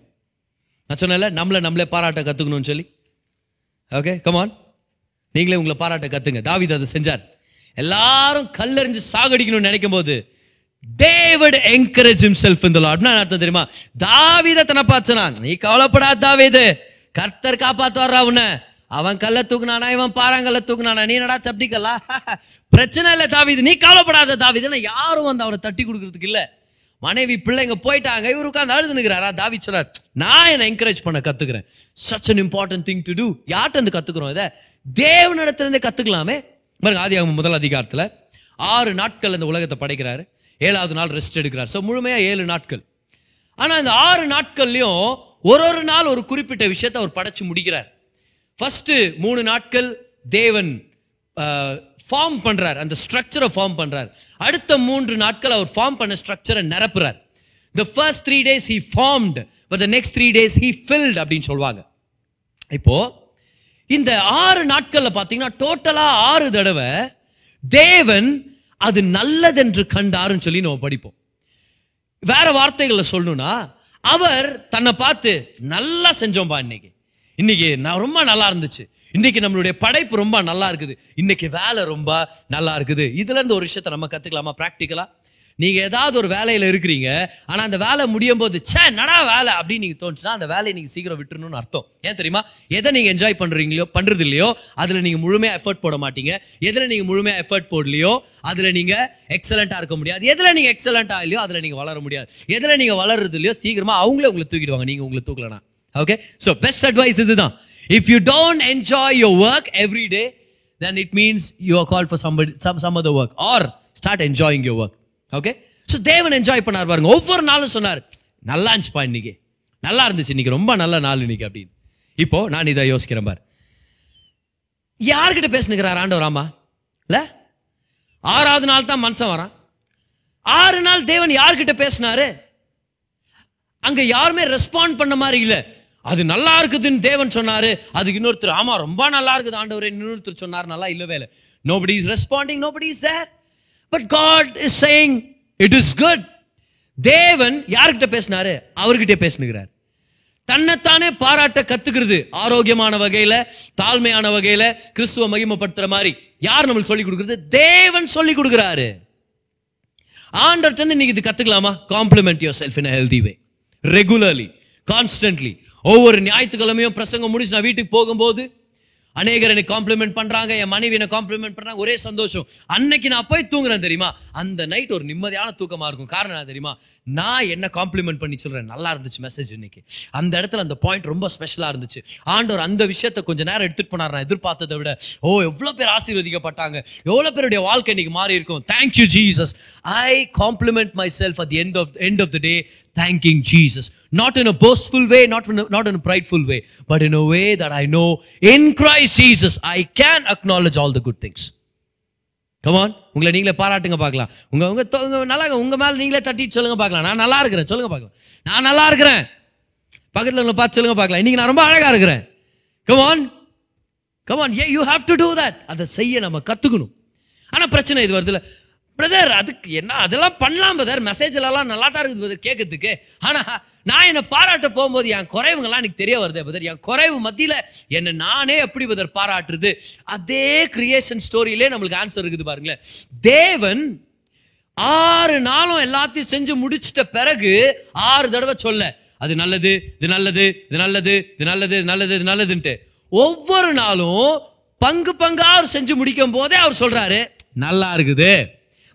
Speaker 2: நான் சொன்னல நம்மளை நம்மளே பாராட்ட கத்துக்கணும்னு சொல்லி. ஓகே கமான் நீங்களே உங்களை பாராட்ட கத்துங்க. தாவீது அதை செஞ்சார். எல்லாரும் கல்லெறிஞ்சு சாகடிக்கணும்னு நினைக்கும் போது டேவிட் என்கரேஜ் செல்ஃப் இந்த the அர்த்தம் தெரியுமா? தாவித தன்னை நீ கவலைப்படாத தாவிது. கர்த்தர் காப்பாத்து வர்றா உன்னை. அவன் கல்ல தூக்குனானா இவன் பாறாங்கல்ல தூக்குனானா? நீ நடா சப்டிக்கல்லா? பிரச்சனை இல்லை தாவிது. நீ கவலைப்படாத தாவீது. யாரும் வந்து அவனை தட்டி கொடுக்கறதுக்கு இல்லை. மனைவி பிள்ளைங்க போயிட்டாங்க. இவர் உட்காந்து அழுது நிற்கிறாரா தாவி சொல்றார் நான் என்னை என்கரேஜ் பண்ண கத்துக்கிறேன். Such an important thing to do யார்கிட்ட இருந்து கத்துக்கிறோம் இதை? தேவனிடத்திலிருந்தே கத்துக்கலாமே. பாருங்க ஆதி முதல் அதிகாரத்தில் ஆறு நாட்கள் இந்த உலகத்தை படைக்கிறாரு. ஏழாவது நாள் ரெஸ்ட் எடுக்கிறார். ஸோ முழுமையாக ஏழு நாட்கள். ஆனால் இந்த ஆறு நாட்கள்லையும் ஒரு ஒரு நாள் ஒரு குறிப்பிட்ட விஷயத்தை அவர் படைச்சு முடிக்கிறார். ஃபஸ்ட்டு மூணு நாட்கள் தேவன் ஃபார்ம் பண்ணுறார் அந்த ஸ்ட்ரக்சரை ஃபார்ம் பண்ணுறார் அடுத்த மூன்று நாட்கள் அவர் ஃபார்ம் பண்ண ஸ்ட்ரக்சரை நிரப்புறார். The first three days he formed but the next three days he filled அப்படின்னு சொல்லுவாங்க. இப்போ இந்த ஆறு நாட்களில் பார்த்தீங்கன்னா டோட்டலாக ஆறு தடவை தேவன் அது நல்லதென்று கண்டாருன்னு சொல்லி நம்ம படிப்போம். வேற வார்த்தைகளை சொல்லணும்னா அவர் தன்னை பார்த்து நல்லா செஞ்சோம்பா இன்னைக்கு. இன்னைக்கு நான் ரொம்ப நல்லா இருந்துச்சு. இன்னைக்கு நம்மளுடைய படைப்பு ரொம்ப நல்லா இருக்குது. இன்னைக்கு வேலை ரொம்ப நல்லா இருக்குது. இதுல இருந்து ஒரு விஷயத்த நம்ம கத்துக்கலாமா? ப்ராக்டிக்கலா நீங்க ஏதாவது ஒரு வேலையில இருக்கிறீங்க. ஆனா அந்த வேலை முடியும் போது சே நடா வேலை? அப்படின்னு நீங்க தோணுச்சுன்னா அந்த வேலையை நீங்க சீக்கிரம் விட்டுருணும்னு அர்த்தம். ஏன் தெரியுமா? எதை நீங்க என்ஜாய் பண்றீங்களோ பண்றது இல்லையோ அதுல நீங்க முழுமையா எஃபர்ட் போட மாட்டீங்க. எதுல நீங்க முழுமையா எஃபர்ட் போடலையோ அதுல நீங்க எக்ஸலண்டா இருக்க முடியாது. எதுல நீங்க எக்ஸலண்டா இல்லையோ அதுல நீங்க வளர முடியாது. எதுல நீங்க வளர்றது இல்லையோ சீக்கிரமா அவங்களே உங்களை தூக்கிடுவாங்க. நீங்க உங்களை தூக்கலனா. ஓகே ஸோ பெஸ்ட் அட்வைஸ் இதுதான். If you don't enjoy your work every day then it means you are call for somebody some some other work or start enjoying your work okay so தேவன் enjoy பண்ணார் பாருங்க. ஒவ்வொரு நாளும் சொன்னார் நல்லா இருந்துச்சுப்பா இன்னைக்கு. நல்லா இருந்துச்சு இன்னைக்கு. ரொம்ப நல்ல நாள் இன்னைக்கு அப்படின்னு. இப்போ நான் இதை யோசிக்கிறேன் பார். யார்கிட்ட பேசுனுக்கிறார் ஆண்டவர் ஆமா? இல்ல ஆறாவது நாள் தான் மனுஷன் வரான். ஆறு நாள் தேவன் யார்கிட்ட பேசினாரு? அங்க யாருமே ரெஸ்பாண்ட் பண்ண மாதிரி இல்லை. அது நல்லா இருக்குதுன்னு தேவன் சொன்னாரு. அதுக்கு இன்னொருத்தர் ஆமா ரொம்ப நல்லா இருக்குது ஆண்டவரே இன்னொருத்தர் சொன்னார் நல்லா இல்லவே இல்லை. Nobody is responding nobody is there but God is saying it is good தேவன் யார்கிட்ட பேசினாரு? அவர்கிட்ட பேசுனுகிறார். தன்னைத்தானே பாராட்ட கத்துக்கிறது ஆரோக்கியமான வகையில தாழ்மையான வகையில கிறிஸ்துவ மகிமப்படுத்துற மாதிரி. யார் நம்மளுக்கு சொல்லி கொடுக்குறது? தேவன் சொல்லி கொடுக்குறாரு. ஆண்டர்ட்ட இருந்து நீங்க இது கத்துக்கலாமா? Compliment yourself in healthy way regularly constantly ஒவ்வொரு ஞாயிற்றுக்கிழமையும் பிரசங்கம் முடிச்சு நான் வீட்டுக்கு போகும்போது அநேகர் எனக்கு காம்ப்ளிமெண்ட் பண்ணுறாங்க என் மனைவி என்ன காம்ப்ளிமெண்ட் பண்ணுறாங்க ஒரே சந்தோஷம். அன்னைக்கு நான் போய் தூங்குறேன் தெரியுமா? அந்த நைட் ஒரு நிம்மதியான தூக்கமாக இருக்கும். காரணம் என்ன தெரியுமா? நான் என்ன காம்ப்ளிமெண்ட் பண்ணி சொல்கிறேன் நல்லா இருந்துச்சு மெசேஜ் இன்னைக்கு. அந்த இடத்துல அந்த பாயிண்ட் ரொம்ப ஸ்பெஷலாக இருந்துச்சு. ஆண்டவர் அந்த விஷயத்த கொஞ்ச நேரம் எடுத்துகிட்டு போனார். நான் எதிர்பார்த்ததை விட ஓ எவ்வளோ பேர் ஆசீர்வதிக்கப்பட்டாங்க. எவ்வளோ பேருடைய வாழ்க்கை இன்னைக்கு மாறி இருக்கும். Thank you Jesus I compliment myself at end of end of the day thanking Jesus. Not in a boastful way, not in a, not in a prideful way, but in a way that I know in Christ Jesus I can acknowledge all the good things. Come on உங்களை நீங்களே பாராட்டுங்க பார்க்கலாம். உங்க உங்க தொ- நல்லா உங்க மேல நீங்களே தட்டிட்டு சொல்லுங்க பார்க்கலாம். நான் நல்லா இருக்கிறேன். சொல்லுங்க பார்க்கலாம். நான் நல்லா இருக்கிறேன். பக்கத்தில் உங்களை பார்த்து சொல்லுங்க பார்க்கலாம். இன்னைக்கு நான் ரொம்ப அழகா இருக்கிறேன். Come on come on a you have to do that அதை செய்ய நம்ம கத்துக்கணும். ஆனா பிரச்சனை இது வருதுல்ல பிரதர் அதுக்கு என்ன அதெல்லாம் பண்ணலாம் பிரதர் மெசேஜ்லலாம் நல்லா தான் இருக்குது பிரதர் கேட்கறதுக்கு. ஆனால் நான் என்னை பாராட்ட போகும்போது என் குறைவுங்கள்லாம் எனக்கு தெரிய வருது பிரதர் என் குறைவு மத்தியில் என்னை நானே எப்படி பிரதர் பாராட்டுறது? அதே கிரியேஷன் ஸ்டோரியிலே நம்மளுக்கு ஆன்சர் இருக்குது பாருங்களேன். தேவன் ஆறு நாளும் எல்லாத்தையும் செஞ்சு முடிச்சிட்ட பிறகு ஆறு தடவை சொல்ல அது நல்லது இது நல்லது இது நல்லது இது நல்லது இது நல்லது இது நல்லதுன்ட்டு. ஒவ்வொரு நாளும் பங்கு பங்காக அவர் செஞ்சு முடிக்கும் போதே அவர் சொல்றாரு நல்லா இருக்குது.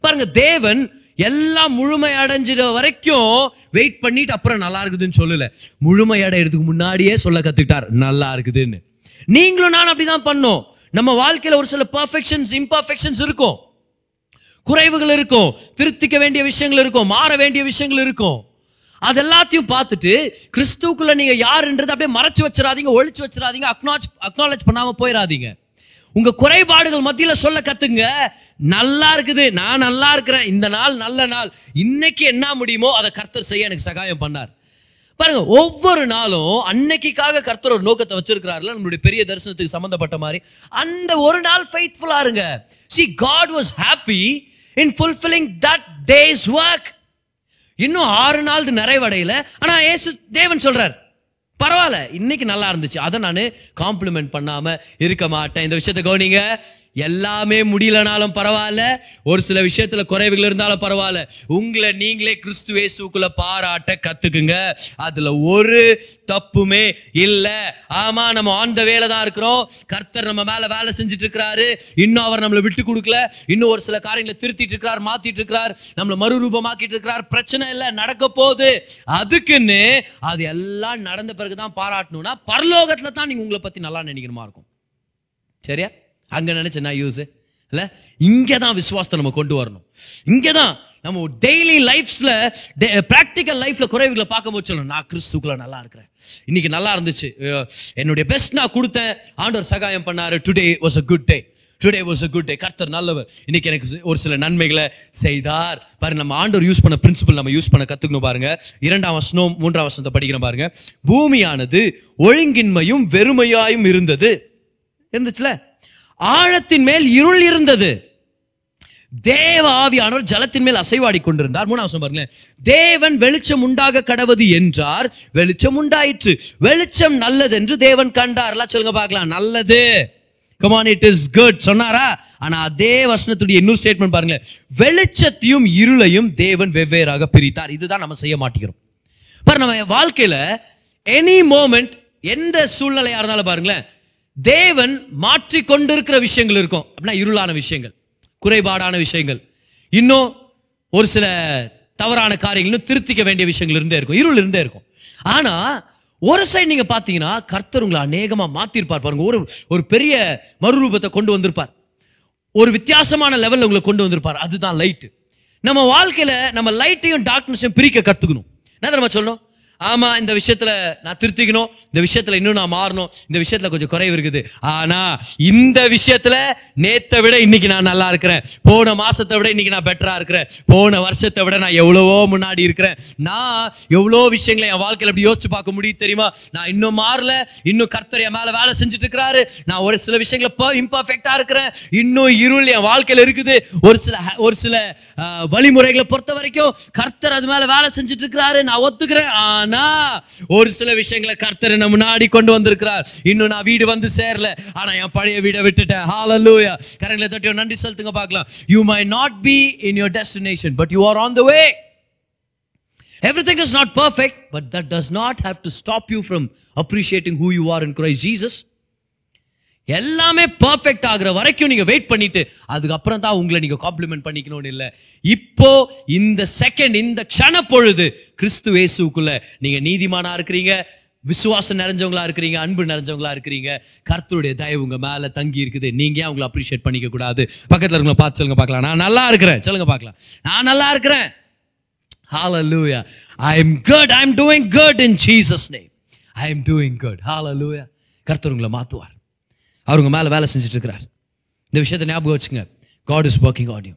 Speaker 2: பாருங்க தேவன் எல்லாம் முழுமை அடைஞ்சிட வரைக்கும் வெயிட் பண்ணிட்டு அப்புறம் நல்லா இருக்குதுன்னு சொல்லல. முழுமை அடையிறதுக்கு முன்னாடியே சொல்ல கத்துக்கிட்டார் நல்லா இருக்குதுன்னு. நீங்களும் நான் அப்படிதான் பண்ணோம். நம்ம வாழ்க்கையில ஒரு சில பர்ஃபெக்ஷன்ஸ் இம்பர்ஃபெக்ஷன்ஸ் இருக்கும். குறைவுகள் இருக்கும் திருத்திக்க வேண்டிய விஷயங்கள் இருக்கும் மாற வேண்டிய விஷயங்கள் இருக்கும். அது எல்லாத்தையும் பார்த்துட்டு கிறிஸ்துவுக்குள்ள நீங்க யாருன்றது அப்படியே மறைச்சு வச்சிடாதீங்க ஒழிச்சு வச்சிடாதீங்க அக்னாலஜ் அக்னாலஜ் பண்ணாம போயிடாதீங்க. உங்க குறைபாடுகள் மத்தியில சொல்ல கத்துங்க. நல்லா இருக்குது. நான் நல்லா இருக்கிறேன். இந்த நாள் நல்ல நாள். இன்னைக்கு என்ன முடியுமோ அதை கர்த்தர் செய்ய எனக்கு சகாயம் பண்ணார். பாருங்க ஒவ்வொரு நாளும் அன்னைக்காக கர்த்தர் ஒரு நோக்கத்தை வச்சிருக்கிறாருல நம்மளுடைய பெரிய தரிசனத்துக்கு சம்பந்தப்பட்ட மாதிரி. அந்த ஒரு நாள் ஃபெய்த்ஃபுல்லா இருங்க. See God was happy in fulfilling that day's work இன்னும் ஆறு நாள் நிறைவடையில. ஆனா ஏசு தேவன் சொல்றார் பரவாயில்ல இன்னைக்கு நல்லா இருந்துச்சு. அதை நான் காம்ப்ளிமெண்ட் பண்ணாம இருக்க மாட்டேன். இந்த விஷயத்தை கவனிங்க. எல்லாமே முடியலனாலும் பரவாயில்ல. ஒரு சில விஷயத்துல குறைவுகள் இருந்தாலும் பரவாயில்ல. உங்களை நீங்களே கிறிஸ்து பாராட்ட கத்துக்குங்க. அதுல ஒரு தப்புமே இல்ல. ஆமா நம்ம ஆன் வேலை தான் இருக்கிறோம். கர்த்தர் நம்ம மேல வேலை செஞ்சுட்டு இருக்கிறாரு இன்னும் அவர் நம்மளை விட்டு கொடுக்கல. இன்னும் ஒரு சில காரியங்களை திருத்திட்டு இருக்கிறார் மாத்திட்டு இருக்கிறார். நம்மளை மறுரூபமாக்கிட்டு இருக்கிறார். பிரச்சனை இல்ல நடக்க போகுது. அதுக்குன்னு அது எல்லாம் நடந்த பிறகுதான் பாராட்டணும்னா பரலோகத்துல தான் நீங்க உங்களை பத்தி நல்லா நினைக்கணுமா இருக்கும். சரியா? அங்கே நினச்ச நான் யூஸ் இல்லை? இங்கே தான் விசுவாசத்தை நம்ம கொண்டு வரணும். இங்கே தான் நம்ம டெய்லி லைஃப்ஸில் டே ப்ராக்டிக்கல் லைஃப்பில் குறைவுகளை பார்க்கும்போது சொல்லணும். நான் கிறிஸ்துக்குள்ள நல்லா இருக்கிறேன். இன்னைக்கு நல்லா இருந்துச்சு. என்னுடைய பெஸ்ட் நான் கொடுத்தேன். ஆண்டவர் சகாயம் பண்ணாரு. Today was a good day today was a good day கர்த்தர் நல்லவர். இன்னைக்கு எனக்கு ஒரு சில நன்மைகளை செய்தார். பாரு நம்ம ஆண்டவர் யூஸ் பண்ண பிரின்சிபல் நம்ம யூஸ் பண்ண கற்றுக்கணும் பாருங்க. இரண்டாம் வசனம் மூன்றாம் வசனத்தை படிக்கிறோம் பாருங்க. பூமியானது ஒழுங்கின்மையும் வெறுமையாயும் இருந்தது. இருந்துச்சுல? ஆழத்தின் மேல் இருள் இருந்தது. தேவ ஆவியானவர் ஜலத்தின் மேல் அசைவாடி கொண்டிருந்தார். மூணாவது வசனம் பாருங்களேன். தேவன் வெளிச்சம் உண்டாக கடவது என்றார். வெளிச்சம் உண்டாயிற்று. வெளிச்சம் நல்லது என்று தேவன் கண்டார் எல்லாம் சொல்லுங்க பார்க்கலாம். நல்லது. கமான் இட் இஸ் குட் சொன்னாரா? ஆனா அதே வசனத்துடைய இன்னொரு ஸ்டேட்மெண்ட் பாருங்களேன். வெளிச்சத்தையும் இருளையும் தேவன் வெவ்வேறாக பிரித்தார். இதுதான் நம்ம செய்ய மாட்டேங்கிறோம். பாரு நம்ம வாழ்க்கையில எனி மோமெண்ட் எந்த சூழ்நிலையா இருந்தாலும் பாருங்களேன் தேவன் மாற்றி கொண்டிருக்கிற விஷயங்கள் இருக்கும். அப்படின்னா இருளான விஷயங்கள் குறைபாடான விஷயங்கள். இன்னும் ஒரு சில தவறான காரியங்கள் திருத்திக்க வேண்டிய விஷயங்கள் இருந்தே இருக்கும். இருள் இருந்தே இருக்கும். ஆனா ஒரு சைடு நீங்க பாத்தீங்கன்னா கர்த்தர் உங்களை அநேகமா மாத்திருப்பார் பாருங்க. ஒரு ஒரு பெரிய மறுரூபத்தை கொண்டு வந்திருப்பார். ஒரு வித்தியாசமான லெவலில் உங்களை கொண்டு வந்திருப்பார். அதுதான் லைட் நம்ம வாழ்க்கையில நம்ம லைட்டையும் டார்க்னஸையும் பிரிக்க கத்துக்கணும். என்ன நம்ம சொல்லணும்? ஆமா இந்த விஷயத்துல நான் திருத்திக்கணும் இந்த விஷயத்துல இன்னும் நான் மாறணும் இந்த விஷயத்துல கொஞ்சம் குறைவு இருக்குது. ஆனா இந்த விஷயத்துல நேத்தை விட இன்னைக்கு நான் நல்லா இருக்கிறேன். போன மாசத்தை விட இன்னைக்கு நான் பெட்டரா இருக்கிறேன். போன வருஷத்தை விட நான் எவ்வளவோ முன்னாடி இருக்கிறேன். நான் எவ்வளோ விஷயங்களை என் வாழ்க்கையில அப்படி யோசிச்சு பார்க்க முடியும் தெரியுமா? நான் இன்னும் மாறல இன்னும் கர்த்தர் என் மேல வேலை செஞ்சுட்டு இருக்கிறாரு நான் ஒரு சில விஷயங்களை இம்பர்ஃபெக்டா இருக்கிறேன். இன்னும் இருள் என் வாழ்க்கையில இருக்குது. ஒரு சில ஒரு சில வழிமுறைகளை பொறுத்த வரைக்கும் கர்த்தர் அது மேல வேலை செஞ்சுட்டு இருக்கிறாரு நான் ஒத்துக்கிறேன். ஆனா ஒரு சில விஷயங்களை கர்த்தர் என்ன முன்னாடி கொண்டு வந்திருக்கிறார். இன்னும் நான் வீடு வந்து சேரல. ஆனா என் பழைய வீடை விட்டுட்டேன். ஹalleluya கரங்களை தட்டியோ நன்றி செலுத்துங்க பார்க்கலாம். You might not be in your destination but you are on the way everything is not perfect but that does not have to stop you from appreciating who you are in Christ Jesus எல்லாமே perfect ஆகிற வரைக்கும் நீங்கள் wait பண்ணிட்டு அதுக்கப்புறம் தான் உங்களை நீங்கள் complement பண்ணிக்கணும்னு இல்லை. இப்போ இந்த செகண்ட் இந்த க்ஷண பொழுது கிறிஸ்து இயேசுக்குள்ள நீங்கள் நீதிமானாக இருக்கிறீங்க விசுவாசம் நிறைஞ்சவங்களா இருக்கிறீங்க அன்பு நிறைஞ்சவங்களா இருக்கிறீங்க கர்த்தருடைய தயவு உங்க மேல தங்கி இருக்குது. நீங்க ஏன் உங்களை அப்ரிஷியேட் பண்ணிக்க கூடாது? பக்கத்துல இருக்கவங்கள பார்த்து சொல்லுங்க பார்க்கலாம். நான் நல்லா இருக்கிறேன். சொல்லுங்க பார்க்கலாம். நான் நல்லா இருக்கிறேன். Hallelujah. I am good I am doing good in Jesus name. I am doing good Hallelujah. கர்த்தர் உங்களை மாத்துவார். அவர் உங்கள் மேலே வேலை செஞ்சுட்டு இருக்கிறார் இந்த விஷயத்தை ஞாபகம் வச்சுங்க. God is working on you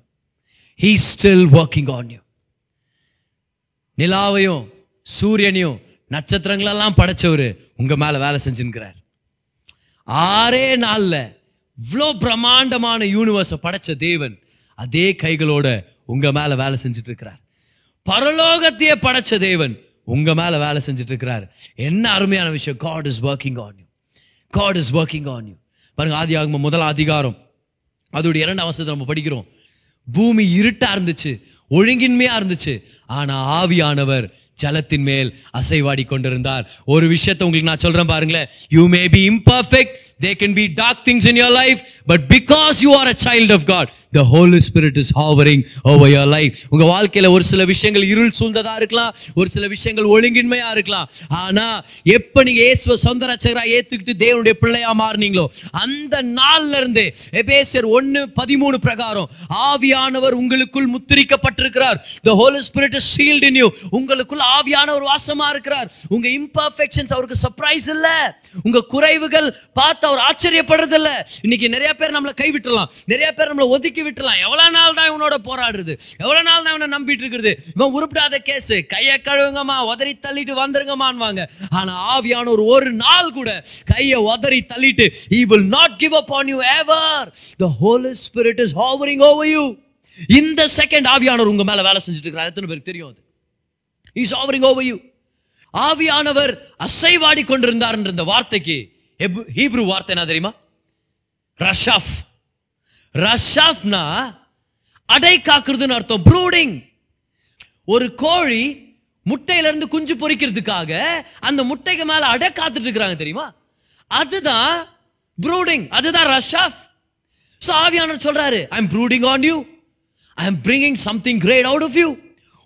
Speaker 2: he still working on you நிலாவையும் சூரியனையும் நட்சத்திரங்களெல்லாம் படைச்சவர் உங்க மேலே வேலை செஞ்சுக்கிறார் ஆறே நாளில் இவ்வளோ பிரம்மாண்டமான யூனிவர்ஸை படைச்ச தேவன் அதே கைகளோட உங்க மேலே வேலை செஞ்சுட்டு இருக்கிறார் பரலோகத்தையே படைச்ச தேவன் உங்க மேலே வேலை செஞ்சுட்டு இருக்கிறார் என்ன அருமையான விஷயம். God is working on you God is working on you பாருங்க ஆதி ஆகும் முதல் அதிகாரம். அதோடைய இரண்டாம் அவசரத்தை நம்ம படிக்கிறோம். பூமி இருட்டா இருந்துச்சு ஒழுங்கின்மையா இருந்துச்சு. ஆனா ஆவியானவர் ஜலத்தின் மேல் அசைவாடி கொண்டிருந்தார். ஒரு விஷயத்தை உங்களுக்கு நான் சொல்றேன் பாருங்களேன். You may be imperfect there can be dark things in your life but because you are a child of God the Holy Spirit is hovering over your life உங்க வாழ்க்கையில ஒரு சில விஷயங்கள் இருள் சூழ்ந்ததா இருக்கலாம் ஒரு சில விஷயங்கள் ஒழுங்கின்மையா இருக்கலாம். ஆனா எப்ப நீங்க இயேசுவ சொந்த ரச்சகரா ஏத்துக்கிட்டு தேவனுடைய பிள்ளையா மாறினீங்களோ அந்த நாள்ல இருந்து எபேசியர் ஒன்னு பதிமூணு பிரகாரம் ஆவியானவர் உங்களுக்குள் முத்திரிக்கப்பட்டிருக்கிறார். The Holy Spirit sealed in you உங்களுக்குள் ஆவியானவர் வாசமா இருக்கிறார். உங்க இம்பர்ஃபெக்ஷன்ஸ் அவருக்கு சர்ப்ரைஸ் இல்ல. உங்க குறைவுகள் பார்த்து அவர் ஆச்சரியப்படுறது இல்ல. இன்னைக்கு நிறைய பேர் நம்மளை கை விட்டுறலாம் நிறைய பேர் நம்மளை ஒதுக்கி விட்டுலாம் எவ்வளவு நாள் தான் இவனோட போராடுறது? எவ்வளவு நாள் தான் இவனை நம்பிட்டு இருக்கிறது இவன் உருப்பிடாத கேஸ் கையை கழுவுங்கம்மா உதறி தள்ளிட்டு வந்துருங்கம்மான்வாங்க ஆனா ஆவியானவர் ஒரு நாள் கூட கையை உதறி தள்ளிட்டு he will not give up on you ever. The holy spirit is hovering over you. இந்த செகண்ட் ஆவியானவர் உங்க மேல வேலை செஞ்சுட்டு இருக்கிறார் எத்தனை பேருக்கு தெரியும் அது? இஸ் ஆவரிங் ஓவர் யூ ஆவியானவர் அசைவாடி கொண்டிருந்தார் என்ற இந்த வார்த்தைக்கு ஹீப்ரு வார்த்தை என்ன தெரியுமா? ரஷாஃப். ரஷாஃப்னா அடை காக்குறதுன்னு அர்த்தம். ப்ரூடிங் ஒரு கோழி முட்டையில இருந்து குஞ்சு பொரிக்கிறதுக்காக அந்த முட்டைக்கு மேல அடை காத்துட்டு இருக்கிறாங்க தெரியுமா? அதுதான் ப்ரூடிங் அதுதான் ரஷாஃப். ஸோ ஆவியானவர் சொல்றாரு I am brooding on you I am bringing something great out of you